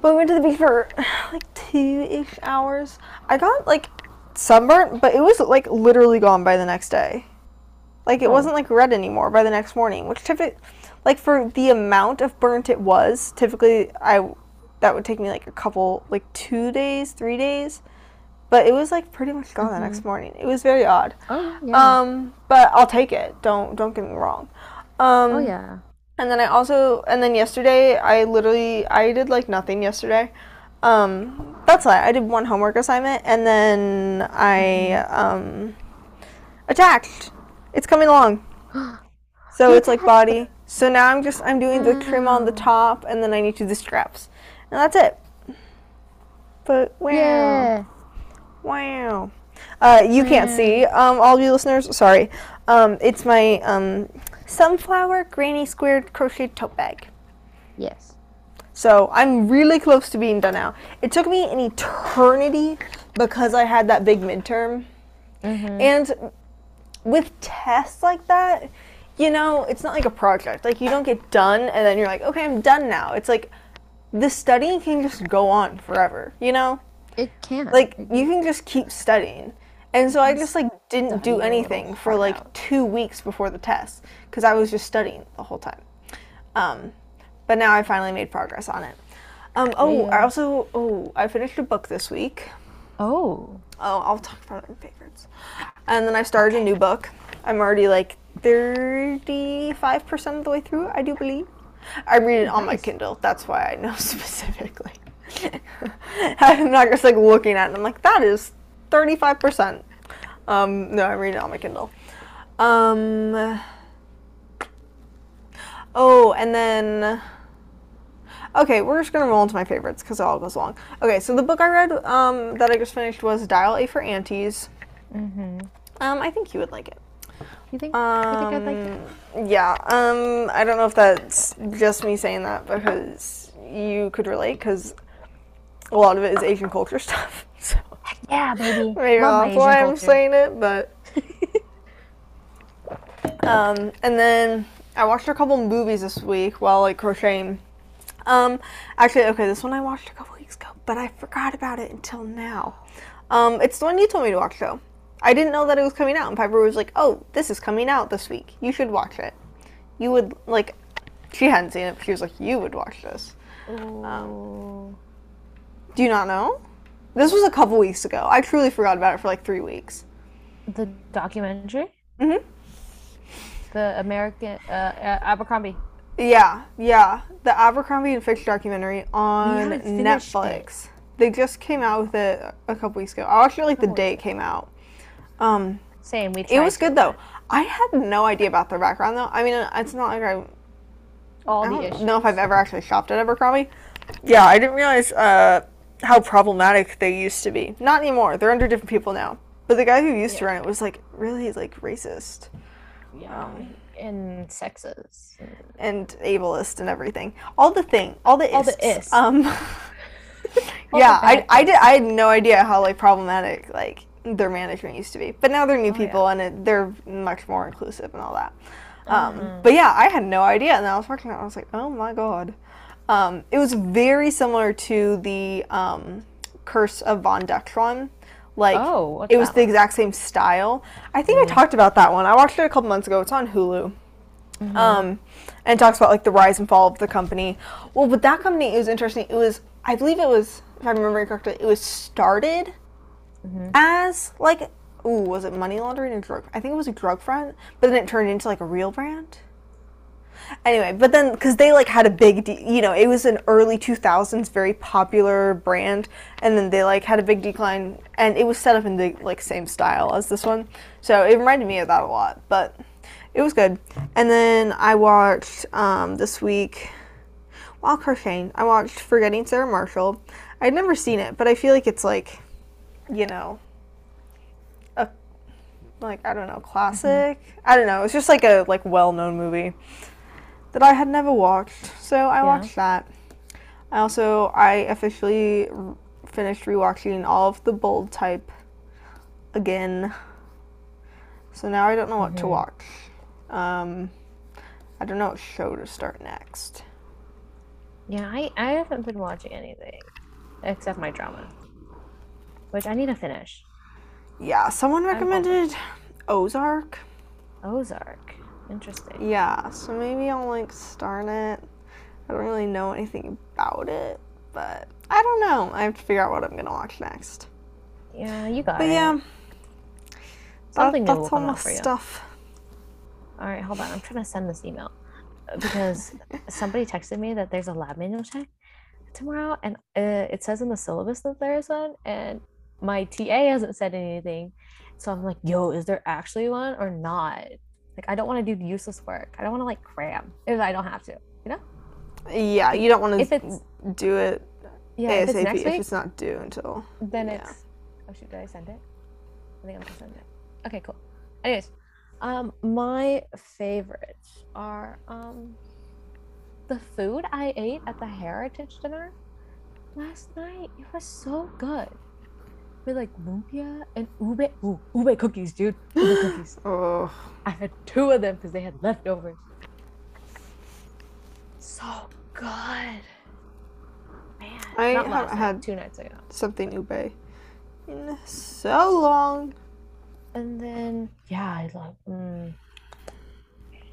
but we went to the beach for like two ish hours. I got like sunburnt, but it was like literally gone by the next day. Like it Oh. wasn't like red anymore by the next morning, which typically, like for the amount of burnt it was, typically I that would take me like a couple, like two days, three days, but it was like pretty much gone the next morning. It was very odd. Oh yeah. Um, but I'll take it. Don't don't get me wrong. Um, oh yeah. and then I also, and then yesterday, I literally, I did like nothing yesterday. Um, that's why I did one homework assignment, and then I um, attacked. It's coming along. <gasps> So it's like body. So now I'm just I'm doing the trim on the top, and then I need to do the straps, and that's it. But wow, Yeah. wow. Uh, you can't see, um, all of you listeners. Sorry. Um, it's my um, sunflower granny squared crochet tote bag. Yes. So I'm really close to being done now. It took me an eternity because I had that big midterm. And with tests like that, you know, it's not like a project. Like you don't get done and then you're like, okay, I'm done now. It's like the studying can just go on forever, you know? It can. Like you can just keep studying. And so I just like didn't do anything for like out. 2 weeks before the test cuz I was just studying the whole time. Um but now I finally made progress on it. Um oh, I also oh, I finished a book this week. oh. Oh, I'll talk about my favorites. And then I started a new book. I'm already like 35% of the way through, I do believe. I read it on my Kindle. That's why I know <laughs> specifically. <laughs> I'm not just like looking at it. I'm like, that is 35%. Um, no, I read it on my Kindle. Um, oh, and then Okay, we're just gonna roll into my favorites because it all goes along. Okay, so the book I read um, that I just finished was Dial A for Aunties. Mm-hmm. Um, I think you would like it. You think? you think I'd like? Um, Yeah. Um, I don't know if that's just me saying that because you could relate because a lot of it is Asian culture <laughs> stuff. So Yeah, baby. <laughs> maybe Love that's why I'm saying it, but. <laughs> um, and then I watched a couple movies this week while like crocheting. Um, actually, okay, this one I watched a couple weeks ago, but I forgot about it until now. Um, it's the one you told me to watch though. I didn't know that it was coming out, and Piper was like, "Oh, this is coming out this week. You should watch it. You would like." She hadn't seen it. But she was like, "You would watch this." Ooh. Do you not know? This was a couple weeks ago. I truly forgot about it for like three weeks. the documentary. Mhm. The American uh, uh, Abercrombie. Yeah, yeah. The Abercrombie and Fitch documentary on Netflix. They just came out with it a couple weeks ago. I watched it like the day it came out. Um, Same. We. it was good though. I had no idea about the background though. I mean, it's not like I, All I the don't issues. know if I've ever actually shopped at Abercrombie. Yeah, I didn't realize uh, how problematic they used to be. Not anymore. They're under different people now. But the guy who used to run it was like really like racist Yeah. and sexes. and ableist and everything. All the thing, all the All the ists. ists. Um, <laughs> All <laughs> yeah, the I, I did. I had no idea how like problematic like their management used to be. But now they're new Oh, yeah. people and it, they're much more inclusive and all that. Um, Mm-hmm. But yeah, I had no idea, and I was watching it. I was like, oh my god. Um, it was very similar to the um, Curse of Von Dutch. Like Oh, it was the one? exact same style. I think I talked about that one. I watched it a couple months ago. It's on Hulu. Mm-hmm. Um, and it talks about like the rise and fall of the company. Well, with that company, it was interesting. It was, I believe it was, if I remember correctly, it was started Mm-hmm. as like, ooh, was it money laundering and drug? I think it was a drug front, but then it turned into like a real brand. Anyway, but then because they like had a big, de- you know, it was an early 2000s very popular brand, and then they like had a big decline, and it was set up in the like same style as this one, so it reminded me of that a lot. But it was good. And then I watched um, this week while crocheting. I watched Forgetting Sarah Marshall. I'd never seen it, but I feel like it's like, you know, a like I don't know, classic. I don't know. It's just like a like well-known movie that I had never watched. So I watched that. I also I officially r- finished rewatching all of the bold type again. So now I don't know what to watch. Um, I don't know what show to start next. Yeah, I, I haven't been watching anything except my drama, which I need to finish. Yeah, someone recommended Ozark. Ozark. Interesting. Yeah, so maybe I'll like start it. I don't really know anything about it, but I don't know. I have to figure out what I'm gonna watch next. Yeah, you got But it. But yeah, Something that, that's all my out for you. stuff. All right, hold on. I'm trying to send this email uh, because <laughs> somebody texted me that there's a lab manual check tomorrow, and uh, it says in the syllabus that there is one, and my TA hasn't said anything. So I'm like, yo, is there actually one or not? Like, I don't want to do useless work. I don't want to like cram if I don't have to. You know? Yeah, you don't want to do it yeah, if it's ASAP next if it's not due until. then yeah. it's oh shoot did i send it i think i'm gonna send it okay cool anyways um my favorites are um the food i ate at the heritage dinner last night it was so good with like lumpia and ube ooh, ube cookies dude ube <gasps> cookies Oh, i had two of them because they had leftovers so good man I not haven't night, had- two nights ago something ube in so long. And then, yeah, I love. Mm.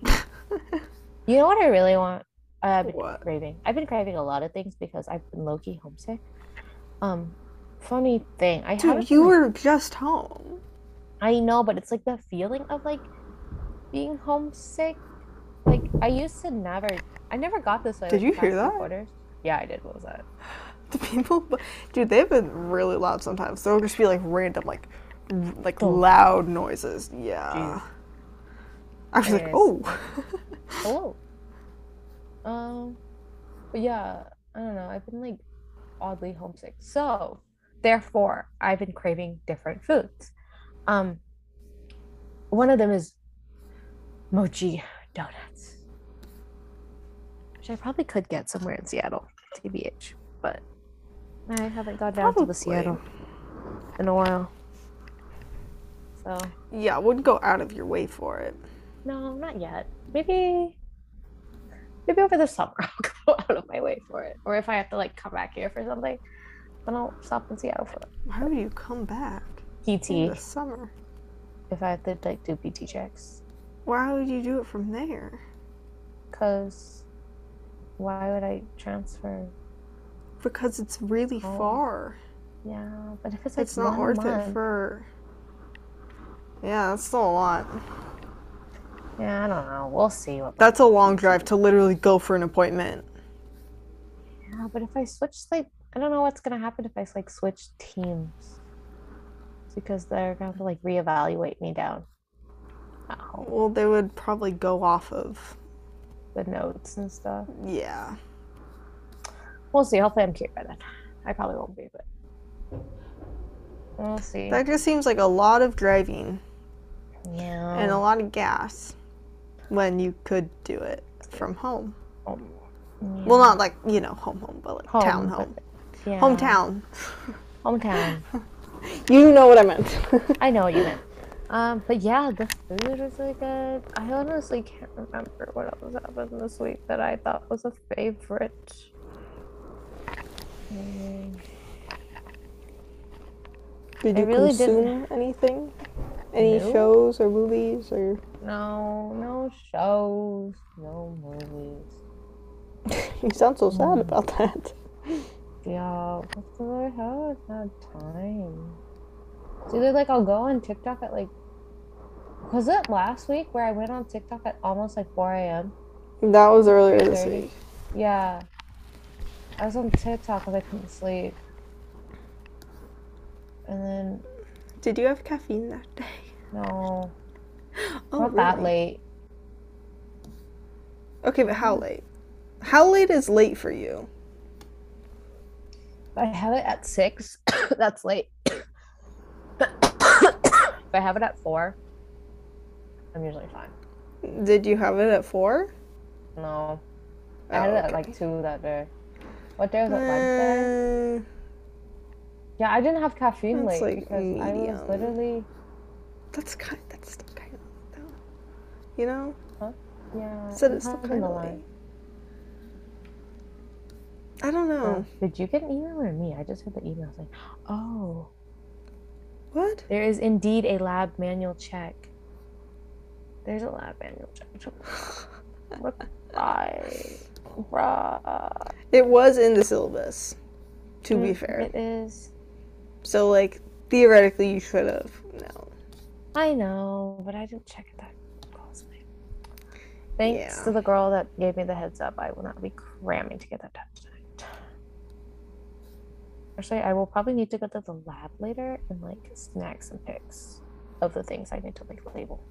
<laughs> you know what I really want? I've been What? craving. I've been craving a lot of things because I've been low key homesick. Um, funny thing, I Dude, you were just home. I know, but it's like the feeling of like being homesick. Like I used to never. I never got this way. Did like, you hear that? Quarters. Yeah, I did. What was that? <laughs> The people, dude, they've been really loud sometimes. There'll just be like random, like, like Thump. loud noises. Yeah. I was like, Anyways. oh. <laughs> Hello. Um, but yeah, I don't know. I've been like oddly homesick. So, therefore, I've been craving different foods. Um, one of them is mochi donuts, which I probably could get somewhere in Seattle, TBH, but I haven't gone down to the Seattle in a while. So, yeah, wouldn't go out of your way for it. no, not yet. Maybe maybe over the summer <laughs> I'll go out of my way for it. Or if I have to like come back here for something, then I'll stop in Seattle for it. Why would you come back PT in the summer? if I have to like do PT checks. Why would you do it from there? Cause why would I transfer? Because it's really Oh. far. Yeah, but if it's like It's not worth month, it for. Yeah, that's still a lot. yeah, I don't know. We'll see what. That's a long drive to literally go for an appointment. Yeah, but if I switch like I don't know what's gonna happen if I like switch teams. Because they're gonna have to like reevaluate me down at Well, they would probably go off of. the notes and stuff. Yeah. We'll see. Hopefully I'm cute by then. I probably won't be, but we'll see. That just seems like a lot of driving yeah. and a lot of gas when you could do it from home. Um, Well, not like, you know, home, home, but like town, but- home. Yeah. Hometown. Hometown. <laughs> You know what I meant. I know what you meant. Um, but yeah, the food was really good. I honestly can't remember what else happened this week that I thought was a favorite. Mm, Did I you really consume didn't- anything? Any No. shows or movies or no, no shows, no movies. <laughs> you sound so sad Mm. about that. Yeah, because I haven't had time. It's either like I'll go on TikTok at like, was it last week where I went on TikTok at almost like 4 a.m.? That was earlier this week. Yeah. I was on TikTok because I couldn't sleep. And then, Did you have caffeine that day? no, <laughs> Oh, not that late. Okay, but how late? How late is late for you? If I have it at 6, <coughs> that's late. <coughs> if I have it at 4, I'm usually fine. Did you have it at four? No, I Oh, had it at like 2 that day. What day was it? Wednesday? Uh, Yeah, I didn't have caffeine late like, because I was literally, that's kind. That's still kind of though. You know, yeah. So it's still kind of late. I don't know. Oh, did you get an email or me? I just heard the email saying, "Oh, What? There is indeed a lab manual check. There's a lab manual check. What? Why? Bruh. <laughs> It was in the syllabus. To be Mm, fair. It is. So like theoretically you should have. No. I know, but I didn't check it that closely. Thanks Yeah. to the girl that gave me the heads up, I will not be cramming to get that done. Actually, I will probably need to go to the lab later and like snag some pics of the things I need to like label.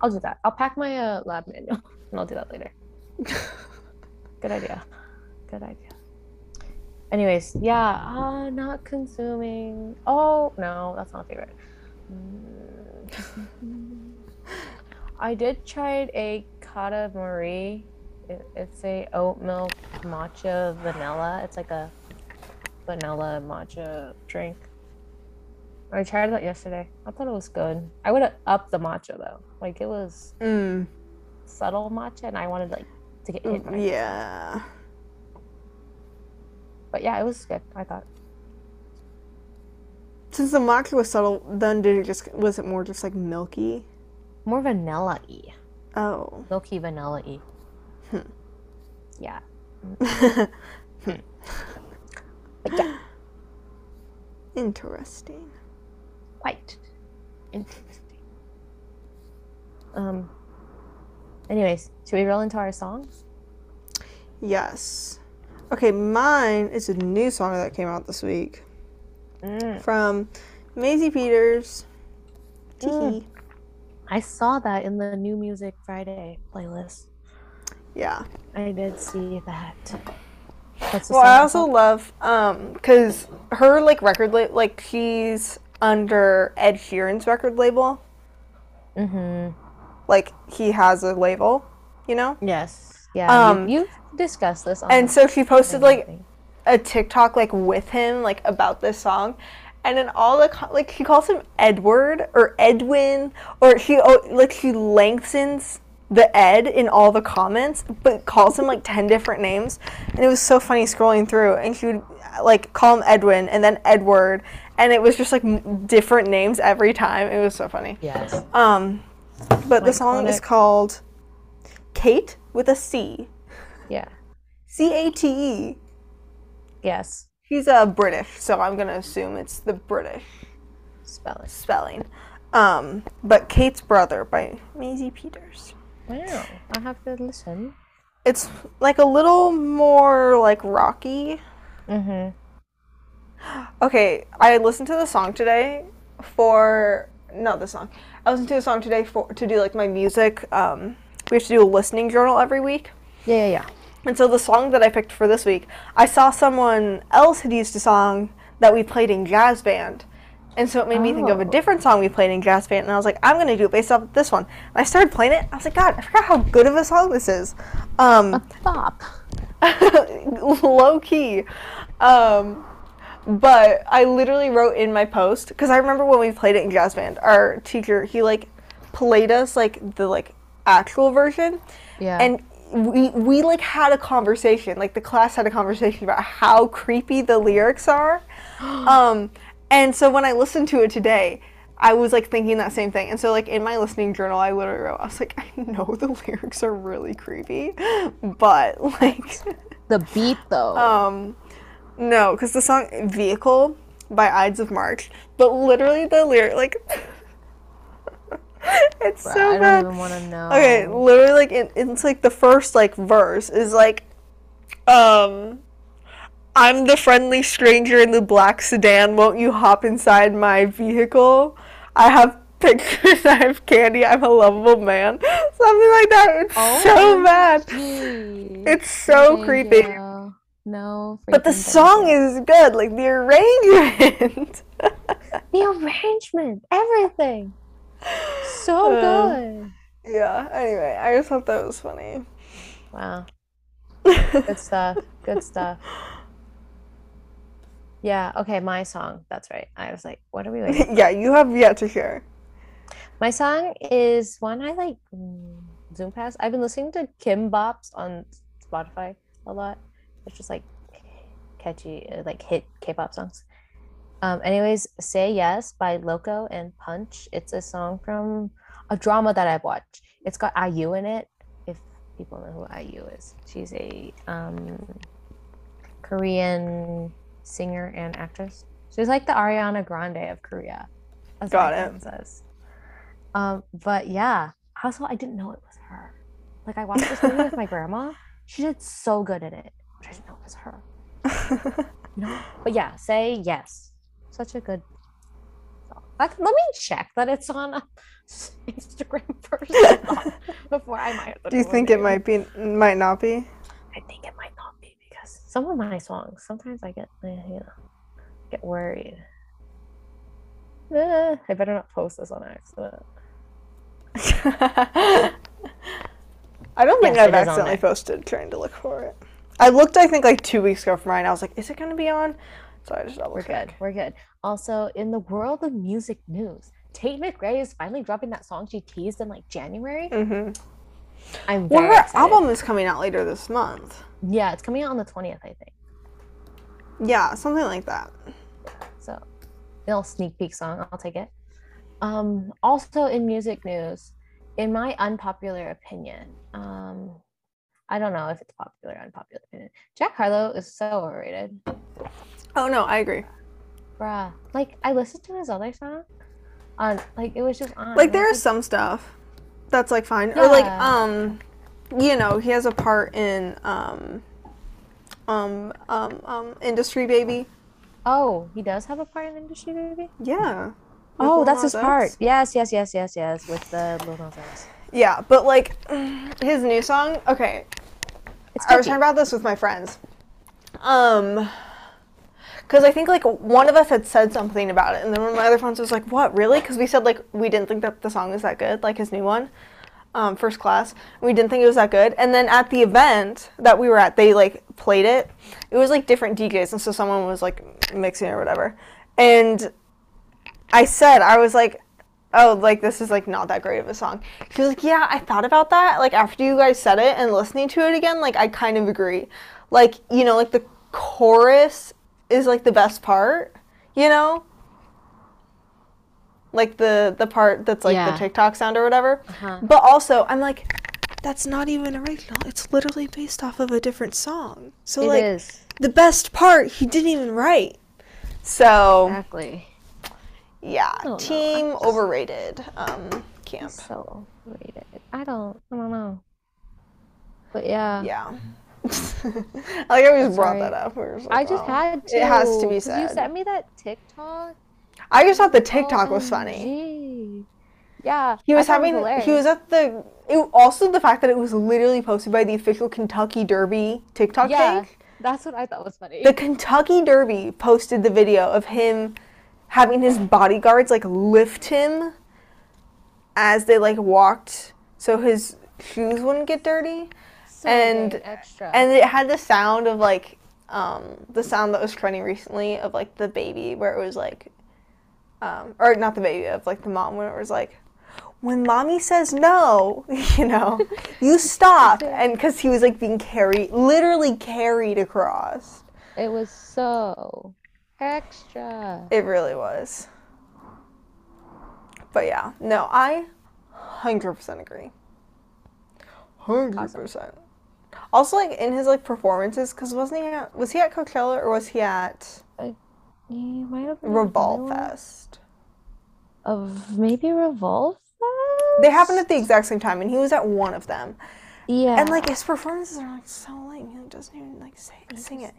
I'll do that. I'll pack my uh, lab manual and I'll do that later. <laughs> Good idea. Good idea. Anyways, yeah, uh, not consuming. Oh no, that's not a favorite. Mm. <laughs> I did try a Kata Marie. It, it's a oat milk matcha vanilla. It's like a vanilla matcha drink. I tried that yesterday. I thought it was good. I would have upped the matcha though. Like it was Mm. subtle matcha, and I wanted like to get hit. it. Yeah. But yeah, it was good. I thought. Since the matcha was subtle, then did it just was it more just like milky? More vanilla y. Oh. Milky vanilla y. Yeah. But <laughs> yeah, Interesting. quite interesting. Um. Anyways, should we roll into our songs? Yes. Okay, mine is a new song that came out this week Mm. from Maisie Peters. Tee Mm. I saw that in the New Music Friday playlist. Yeah. I did see that. That's Well, I also love um cuz her like record la- like she's under Ed Sheeran's record label. Mhm. Like he has a label, you know? Yes. Yeah. Um, you, you've discussed this. On And so she posted like a TikTok like with him like about this song, and then all the co- like she calls him Edward or Edwin or she oh, like she lengthens the Ed in all the comments, but calls him like ten different names, and it was so funny scrolling through, and she would like call him Edwin and then Edward, and it was just like m- different names every time. It was so funny. yes. Um, but the song is called Kate with a C, Yeah. C A T E. Yes. He's uh, British, so I'm gonna assume it's the British Spelling. spelling. Um, but Cate's Brother by Maisie Peters. Wow. I have to listen. It's like a little more like rocky. Mm-hmm. Okay, I listened to the song today for not the song. I listened to the song today for to do like my music. Um, we have to do a listening journal every week. Yeah, yeah, yeah. And so the song that I picked for this week, I saw someone else had used a song that we played in jazz band. And so it made me think of a Oh. different song we played in jazz band. And I was like, I'm going to do it based off of this one. And I started playing it. I was like, God, I forgot how good of a song this is. Um, Bop. low <laughs> key. Um, but I literally wrote in my post, because I remember when we played it in jazz band, our teacher, he like played us like the like actual version Yeah. and we we like had a conversation like the class had a conversation about how creepy the lyrics are <gasps> um and so when i listened to it today i was like thinking that same thing and so like in my listening journal i literally wrote i was like <laughs> i know the lyrics are really creepy but like the beat though. <laughs> um no because the song vehicle by ides of march but literally the lyric like <laughs> it's Bruh, so I don't even want to know. Okay, literally, like it, it's like the first like verse is like, um, I'm the friendly stranger in the black sedan. Won't you hop inside my vehicle? I have pictures. <laughs> I have candy. I'm a lovable man. Something like that. It's Oh so bad. Gee. It's so Thank creepy. you. No. But the song is good. Like the arrangement. <laughs> the arrangement, everything, so Uh. good. yeah. Anyway, I just thought that was funny. Wow. <laughs> Good stuff. Good stuff. Yeah. Okay. My song. That's right. I was like, what are we waiting? <laughs> yeah, you have yet to share. My song is one I like. mm, Zoom pass. I've been listening to Kim Bops on Spotify a lot. It's just like catchy, uh, like hit K-pop songs. Um, anyways, Say Yes by Loco and Punch. It's a song from a drama that I've watched. It's got IU in it. If people know who IU is, she's a um, Korean singer and actress. She's like the Ariana Grande of Korea. As Got it. says. Um, but yeah, also I didn't know it was her. Like I watched this movie with my <laughs> grandma. She did so good in it, I didn't know it was her. <laughs> No, but yeah, say yes. Such a good song. Like, let me check that it's on <laughs> Instagram first before I might. Do you think it might be? Might not be? I think it might some of my songs sometimes I get eh, you know get worried. Eh, I better not post this on accident. <laughs> I don't think Yes, I've it is on accidentally posted trying to look for it. I looked, I think, like two weeks ago for mine. I was like, is it going to be on? So I just double We're good. We're good. Also, in the world of music news, Tate McRae is finally dropping that song she teased in like January. Mm-hmm. I'm Well, her excited. album is coming out later this month. Yeah, it's coming out on the 20th, I think. Yeah, something like that. So, little sneak peek song. I'll take it. Um, also in music news, in my unpopular opinion, um, I don't know if it's popular or unpopular opinion. Jack Harlow is so overrated, Oh no, I agree. bruh. Like I listened to his other song, on like it was just on. Like there is some stuff that's like fine, or like Yeah. um, you know, he has a part in um, um, um, um, Industry Baby. oh, he does have a part in Industry Baby. Yeah. Oh, that's his part. Yes, yes, yes, yes, yes. With the Lil Nas X. Yeah, but like his new song. Okay, It's I was talking about this with my friends. Um, because I think like one of us had said something about it, and then one of my other friends was like, "What, really?" Because we said like we didn't think that the song was that good, like his new one, um, First Class. We didn't think it was that good, and then at the event that we were at, they like played it. It was like different DJs, and so someone was like mixing or whatever, and I said I was like. Oh, like this is like not that great of a song. She was like, "Yeah, I thought about that. Like after you guys said it and listening to it again, like I kind of agree. Like you know, like the chorus is like the best part. You know, like the the part that's like Yeah. the TikTok sound or whatever. Uh-huh. But also, I'm like, that's not even original. It's literally based off of a different song. So It like is the best part he didn't even write. So exactly yeah, know. team overrated. Um, camp. so overrated. I don't. I don't know. But yeah. Yeah. <laughs> I like I always brought that up. Were I just wow. had to. It has to be 'cause You sent me that TikTok. I just thought the TikTok was funny. Yeah. He was having. he was at the. It, also, the fact that it was literally posted by the official Kentucky Derby TikTok Yeah. page. That's what I thought was funny. The Kentucky Derby posted the video of him having his bodyguards like lift him as they like walked, so his shoes wouldn't get dirty. So and- extra. and it had the sound of like um the sound that was trending recently of like the baby where it was like um or not the baby of like the mom when it was like when mommy says no <laughs> you know <laughs> you stop. And because he was like being carried literally carried across. It was so extra. it really was. But yeah no i 100% agree. 100% also like in his like performances because wasn't he at was he at coachella or was he at He might have revolve fest Of maybe Revolve Fest? they happened at the exact same time and he was at one of them Yeah. and like his performances are like so lame he doesn't even like say, sing it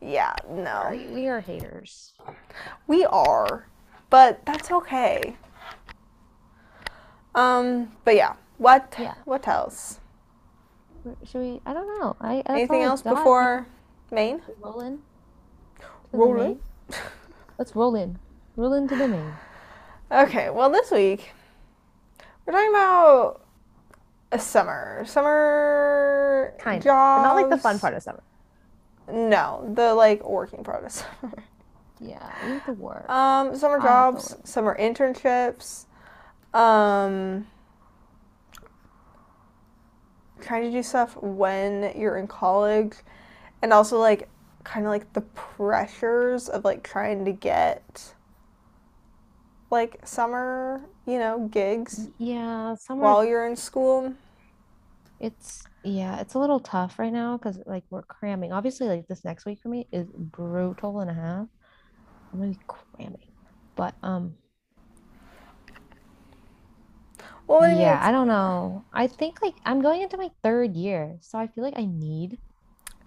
yeah no We- are haters. we are but that's okay um but yeah what Yeah. what else Should we? I don't know. I that's anything else before Maine? roll in? to the Roll in? Let's <laughs> roll in. Roll into the main. Okay, well, this week we're talking about a summer, summer Kind of. jobs. Not like the fun part of summer. No, the like working part of <laughs> summer. Yeah, have to work. Um, summer I jobs, work. summer internships. Um, trying to do stuff when you're in college, and also like kind of like the pressures of like trying to get like summer, you know, gigs Yeah, summer while you're in school. it's yeah, it's a little tough right now because like we're cramming. Obviously, like this next week for me is brutal and a half. I'm gonna be cramming. But um Well, yeah, I don't know. I think like I'm going into my third year, so I feel like I need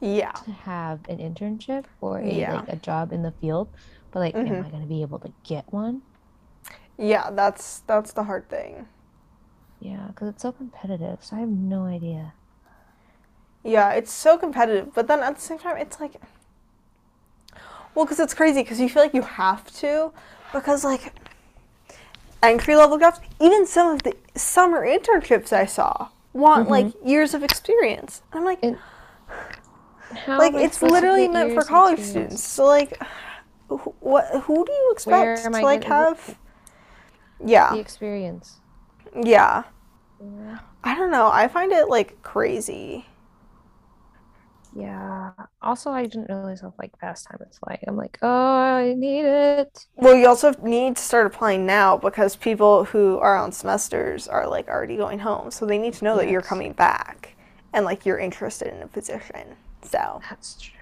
yeah. to have an internship or a Yeah. like a job in the field. But like, am Mhm. I gonna be able to get one? Yeah, that's that's the hard thing. Yeah, because it's so competitive, so I have no idea. Yeah, it's so competitive, but then at the same time, it's like, well, because it's crazy because you feel like you have to, because like entry level jobs, even some of the summer internships I saw want like years of experience. I'm like, And how like it's literally meant for college students. So like, wh- what? Who do you expect to like have? Yeah, The experience. yeah. Yeah. I don't know. I find it like crazy. Yeah. Also, I didn't realize how like fast time is flying. I'm like, oh, I need it. Well, you also need to start applying now because people who are on semesters are like already going home, so they need to know that you're coming back and like you're interested in a position. So That's true.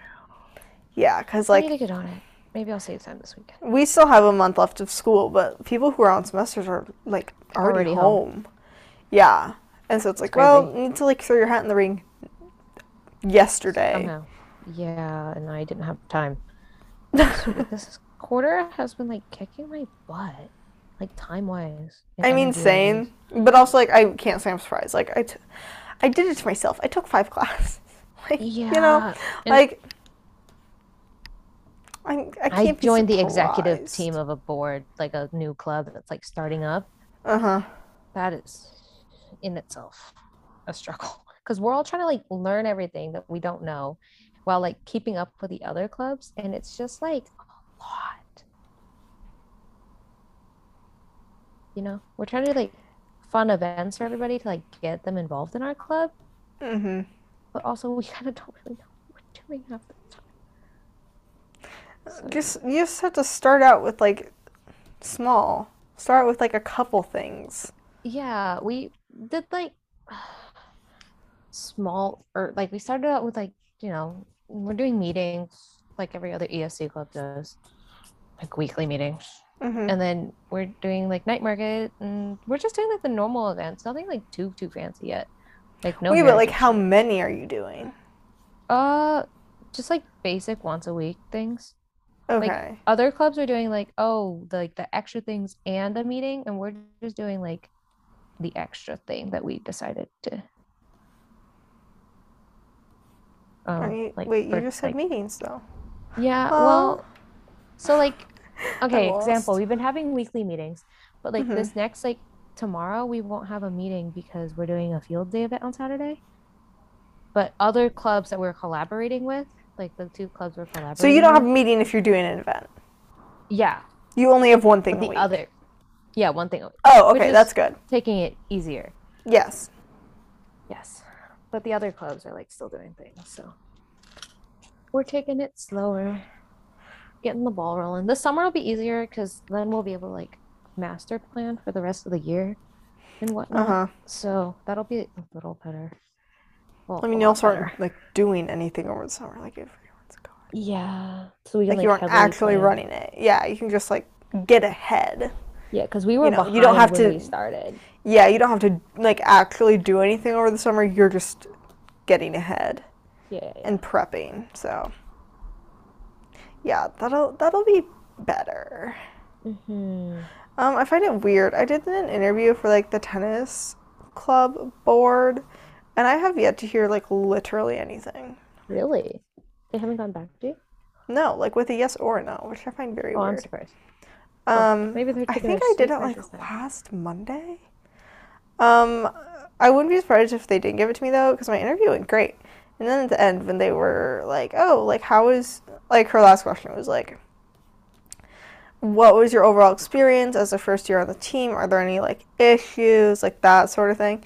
yeah, because like I need to get on it. Maybe I'll save time this weekend. we still have a month left of school, but people who are on semesters are like already, Already home. home. Yeah, and so it's like, well, you need to like throw your hat in the ring yesterday. Somehow. Yeah, and I didn't have time. <laughs> this, this quarter has been like kicking my butt, like time wise. I mean, same, but also like I can't say I'm surprised. Like I, t- I did it to myself. I took five <laughs> classes. <laughs> like Yeah. you know, and like I, I I joined the executive team of a board, like a new club that's like starting up. Uh huh. That is in itself a struggle because we're all trying to like learn everything that we don't know while like keeping up with the other clubs, and it's just like a lot. You know, we're trying to do like fun events for everybody to like get them involved in our club, hmm but also we kind of don't really know what we're doing half the time. So, Just you just have to start out with like small. Start with like a couple things. yeah, we did like <sighs> small or like we started out with like, you know, we're doing meetings like every other ESC club does, like weekly meetings. hmm And then we're doing like night market and we're just doing like the normal events, nothing like too too fancy yet. Like no Wait, but like how many are you doing? uh just like basic once a week things. Okay. Other clubs are doing like, oh, the, like the extra things and the meeting, and we're just doing like the extra thing that we decided to. Um, you, like wait, you just said like- meetings though. Yeah, Oh. well, so like, <laughs> okay, example, we've been having weekly meetings, but like Mhm. this next, like tomorrow, we won't have a meeting because we're doing a field day event on Saturday. But other clubs that we're collaborating with, like the two clubs we're collaborating So you don't have a meeting if you're doing an event. yeah, You only have one thing the week. other, yeah, one thing, Oh, okay, that's good. taking it easier. Yes. Yes. But the other clubs are like still doing things, so we're taking it slower, getting the ball rolling. This summer will be easier because then we'll be able to like master plan for the rest of the year and whatnot. huh. So that'll be a little better. Well, I mean, you also better. aren't like doing anything over the summer, like if everyone's gone. Yeah. So we can Like like, you aren't actually running it. Yeah, you can just like get ahead. Yeah, because we were know, behind you don't have to- we started. Yeah, you don't have to like actually do anything over the summer. You're just getting ahead Yeah. yeah, yeah. and prepping. So yeah, that'll that'll be better. Mhm. Um, I find it weird. I did an interview for like the tennis club board, and I have yet to hear like literally anything. Really? They haven't gone back to you? No, like with a yes or a no, which I find very Oh, I'm surprised. Um, maybe they're I think I did it like last Monday. Um, I wouldn't be surprised if they didn't give it to me though, because my interview went great. And then at the end, when they were like, "Oh, like how was like her last question was like, what was your overall experience as a first year on the team? Are there any like issues, like that sort of thing?"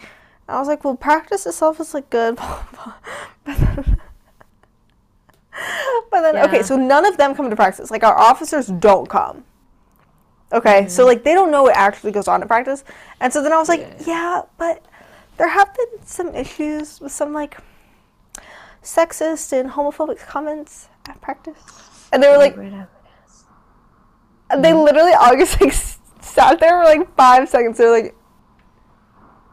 And I was like, "Well, practice itself is like good." blah, <laughs> blah, blah." But then, But then, okay, so none of them come to practice. Like, our officers don't come. Okay, so, like, they don't know what actually goes on at practice. And so then I was like, Yeah. yeah, but there have been some issues with some, like, sexist and homophobic comments at practice. And they were like, they literally all just, like, sat there for, like, five seconds. They're like,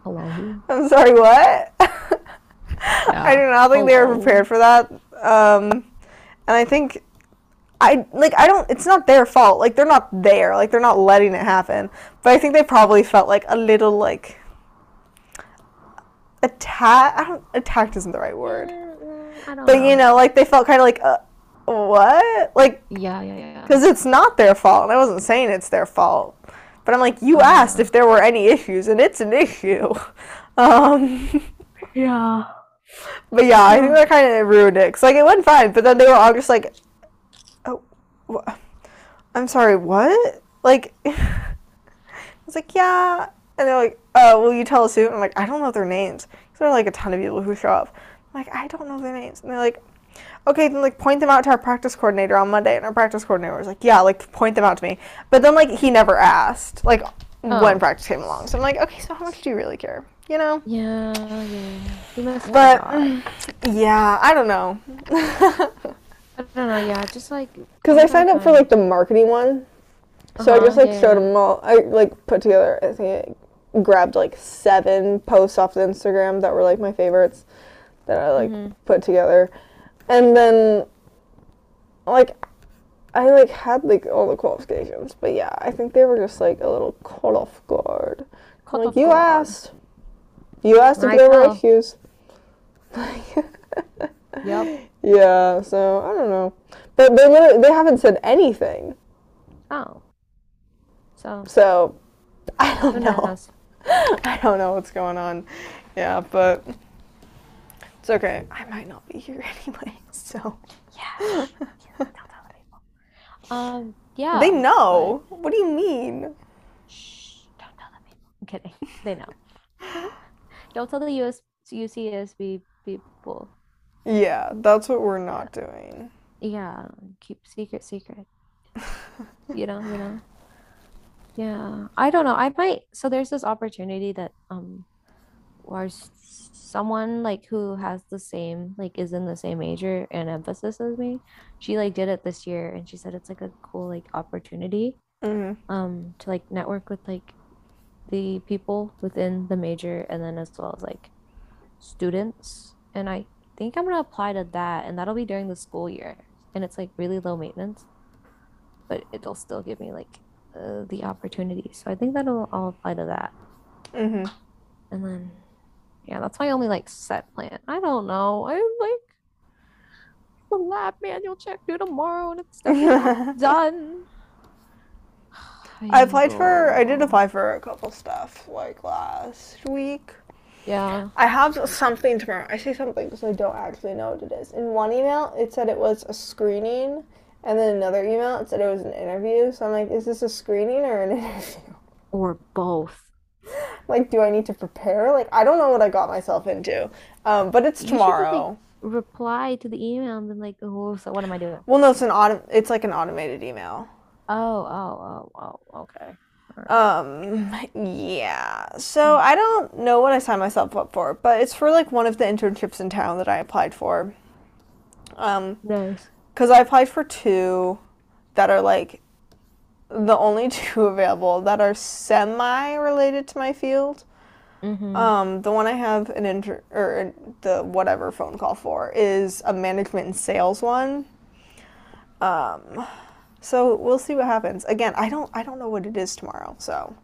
Hello. I'm sorry, what? <laughs> I do not know. I think they were prepared for that. Um, and I think I like I don't. It's not their fault. Like they're not there. Like they're not letting it happen. But I think they probably felt like a little like attack. I don't. Attacked isn't the right word. I don't But you know, like they felt kind of like uh, what? Like Yeah, yeah, yeah. because it's not their fault. And I wasn't saying it's their fault. But I'm like, you asked if there were any issues, and it's an issue. <laughs> Um, Yeah. But yeah, I think that kind of ruined it. Cause like it went fine, but then they were all just like, "Oh, wha- I'm sorry, what?" Like, <laughs> I was like, "Yeah," and they're like, "Uh, will you tell us who?" And I'm like, "I don't know their names." Cause there are like a ton of people who show up. I'm like, "I don't know their names," and they're like, "Okay, then like point them out to our practice coordinator on Monday." And our practice coordinator was like, "Yeah, like point them out to me." But then like he never asked like when Oh. practice came along. So I'm like, "Okay, so how much do you really care?" You know? Yeah, yeah. You But try. yeah, I don't know. <laughs> I don't know. Yeah, just like Because I signed up for like the marketing one, so I Uh-huh, just like yeah, showed them all. I like put together. I think I grabbed like seven posts off the Instagram that were like my favorites that I like Mm-hmm. put together, and then like I like had like all the qualifications, but yeah, I think they were just like a little caught off guard. Caught like off you guard. asked, you asked if Right there were issues. <laughs> Yep. Yeah, so I don't know, but they literally, they haven't said anything. Oh. So So I don't know. knows? <laughs> I don't know what's going on. Yeah, but it's okay. I might not be here <laughs> anyway, so Yeah. <laughs> Don't tell the people. Um. Yeah. they know. What do you mean? Shh, don't tell the people. I'm kidding. They know. <laughs> don't tell the US UCSB people. Yeah, that's what we're not doing. Yeah. Keep secret, secret. you know. You know. Yeah. I don't know. I might. So there's this opportunity that um, s- someone like who has the same like is in the same major and emphasis as me. She like did it this year, and she said it's like a cool like opportunity. hmm um to like network with like the people within the major and then as well as like students and i think i'm gonna apply to that and that'll be during the school year and it's like really low maintenance but it'll still give me like uh, the opportunity so i think that'll i'll apply to that hmm and then yeah that's my only like set plan i don't know i'm like the lab manual check due tomorrow and it's <laughs> done I <sighs> applied for. I did oh. apply for a couple stuff like last week. Yeah. I have something tomorrow. I say something because I don't actually know what it is. In one email, it said it was a screening, and then another email, it said it was an interview. So I'm like, is this a screening or an <laughs> interview? Or both. <laughs> Like, do I need to prepare? Like, I don't know what I got myself into. Um, but it's You should, like, tomorrow. Reply to the email and then like, oh, so what am I doing? Well, no, it's an auto. It's like an automated email. Oh, oh, oh, oh, okay. Um, yeah. So I don't know what I signed myself up for, but it's for like one of the internships in town that I applied for. Um, Nice. because I applied for two that are like the only <laughs> two available that are semi related to my field. Mm-hmm. Um, the one I have an inter or the whatever phone call for is a management and sales one. Um, so we'll see what happens. Again, I don't I don't know what it is tomorrow, so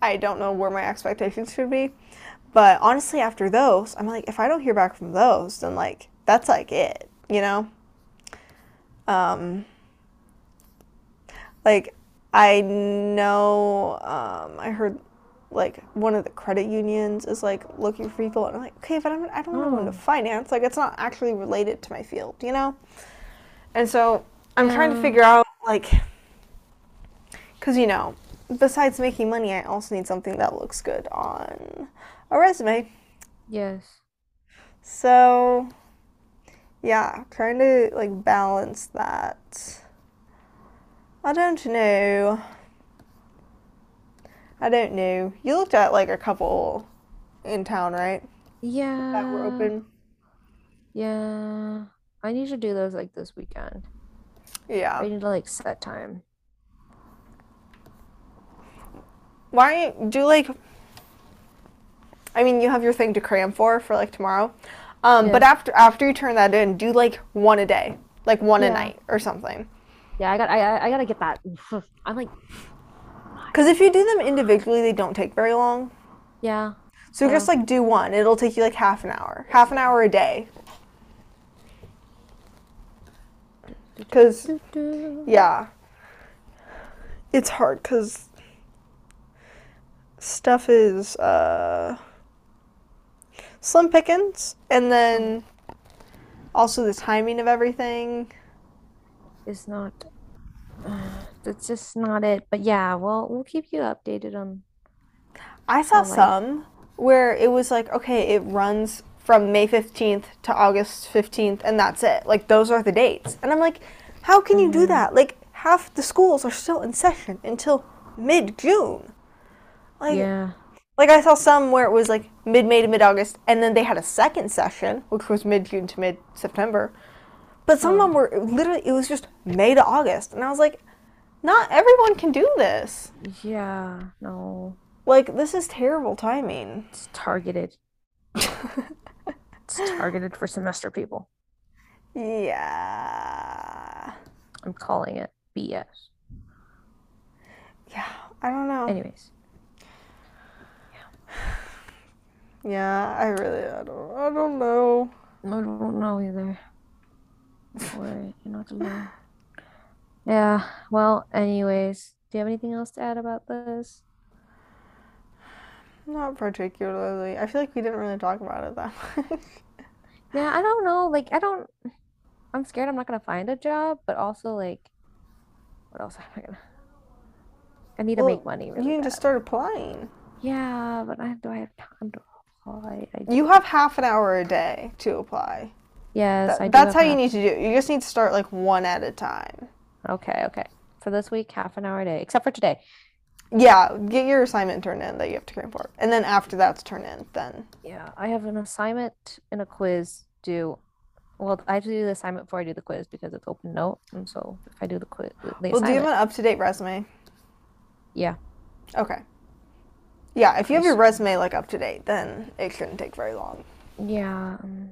I don't know where my expectations should be. But honestly, after those, I'm like, if I don't hear back from those, then like that's like it, you know. Um, like I know, um, I heard like one of the credit unions is like looking for people, and I'm like, okay, but I'm, I don't want to go into Oh. finance. Like, it's not actually related to my field, you know. And so I'm trying to figure out like, because you know, besides making money, I also need something that looks good on a resume. Yes. So, yeah, trying to like balance that. I don't know. I don't know. You looked at like a couple in town, right? Yeah. That were open. Yeah. I need to do those like this weekend. Yeah. I need to like set time. Why you like I mean you have your thing to cram for for like tomorrow. Um Yeah. but after after you turn that in, do like one a day. Like one a night or something. Yeah, I got I I gotta get that. <sighs> I'm like, Cuz if you do them individually, they don't take very long. yeah. So Yeah. just like do one. It'll take you like half an hour. Half an hour a day. Cuz Yeah. It's hard because stuff is uh, slim pickings, and then also the timing of everything. It's not. Uh, that's just not it. But yeah, well, we'll keep you updated on. I saw like- some where it was like, okay, it runs from May 15th to August 15th, and that's it. Like, those are the dates. And I'm like, how can you do mm-hmm. that? Like, half the schools are still in session until mid June. Like, Yeah. Like I saw some where it was like mid May to mid August, and then they had a second session, which was mid June to mid September. But some of them were literally it was just May to August, and I was like, not everyone can do this. Yeah. No. Like this is terrible timing. It's targeted. It's targeted for semester people. yeah, I'm calling it BS. yeah. I don't know. Anyways. Yeah. <sighs> Yeah, I really I don't I don't know. I don't know either. Don't worry, you're not alone. Yeah, well, anyways, do you have anything else to add about this? Not particularly. I feel like we didn't really talk about it that <laughs> much. Yeah, I don't know. Like, I don't. I'm scared I'm not gonna find a job, but also like, what else am I gonna? I need to Well, make money you really can just bad. start applying. Yeah, but I do I have time to apply? I You have half an hour a day to apply. Yes, do that's how you need to do it. You just need to start like one at a time. Okay, okay. For this week, half an hour a day, except for today. Yeah, get your assignment turned in that you have to cram for. And then after that's turned in, then Yeah, I have an assignment and a quiz due. Well, I have to do the assignment before I do the quiz because it's open note, and so if I do the quiz, the Well, do you have an up to date resume? yeah, Okay. Yeah, if you have your resume like up to date, then it shouldn't take very long. yeah. Um,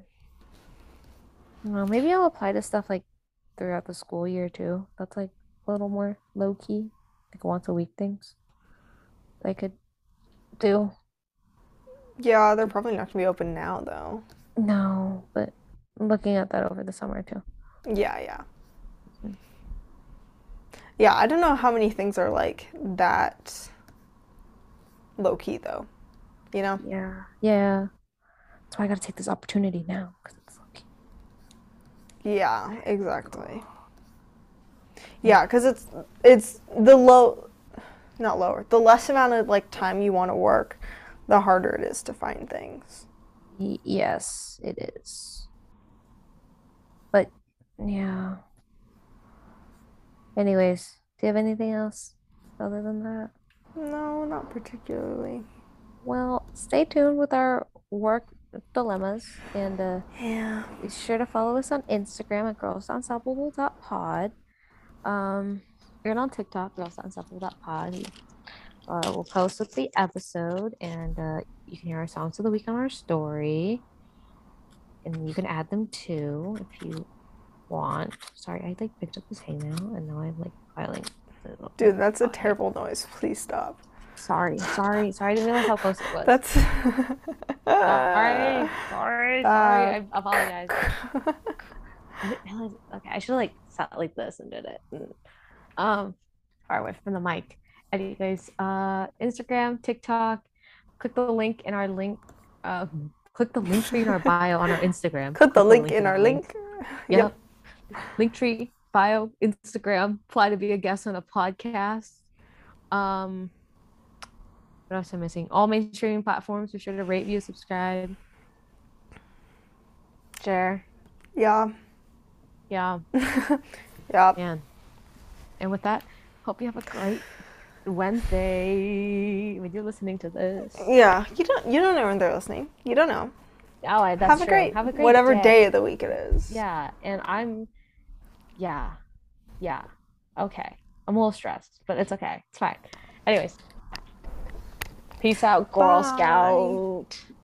well, maybe I'll apply to stuff like throughout the school year too. That's like a little more low key, like once a week things. I could do. Yeah, they're probably not gonna be open now though. No, but I'm looking at that over the summer too. Yeah, yeah. Yeah, I don't know how many things are like that low key though. You know? Yeah, yeah. That's why I gotta take this opportunity now because it's low key. Yeah, exactly. Uh, yeah, because it's it's the low, not lower, the less amount of like time you want to work, the harder it is to find things. Y- yes, it is. But yeah. Anyways, do you have anything else other than that? No, not particularly. Well, stay tuned with our work dilemmas and uh, Yeah. be sure to follow us on Instagram at girls.unstoppable.pod. Um, and on TikTok, girls.unstoppable.pod. Uh, we'll post with the episode, and uh, you can hear our songs of the week on our story. And you can add them too if you want. Sorry, I like picked up this hangnail, and now I'm like filing. Dude, that's a terrible noise. Please stop. Sorry, sorry, sorry. I didn't realize how close it was. That's. <laughs> sorry, sorry, sorry. Uh, I apologize. I didn't realize. Okay, I should have like sat like this and did it. And, um, far away from the mic. Anyways, uh, Instagram, TikTok. Click the link in our link. Uh, click the Linktree in our bio on our Instagram. Click the link in our link. <laughs> Yep. Linktree, bio, Instagram. Apply to be a guest on a podcast. Um, what else am I missing? All main streaming platforms. Be sure to rate, view, subscribe, share. Yeah. Yeah, <laughs> yeah. man. And with that, hope you have a great Wednesday when you're listening to this. Yeah. You don't you don't know when they're listening. You don't know. Oh, I- that's have a true. great have a great whatever day. day of the week it is. Yeah, and I'm, yeah, yeah, okay. I'm a little stressed, but it's okay. It's fine. Anyways, peace out, Girl Bye. Scout.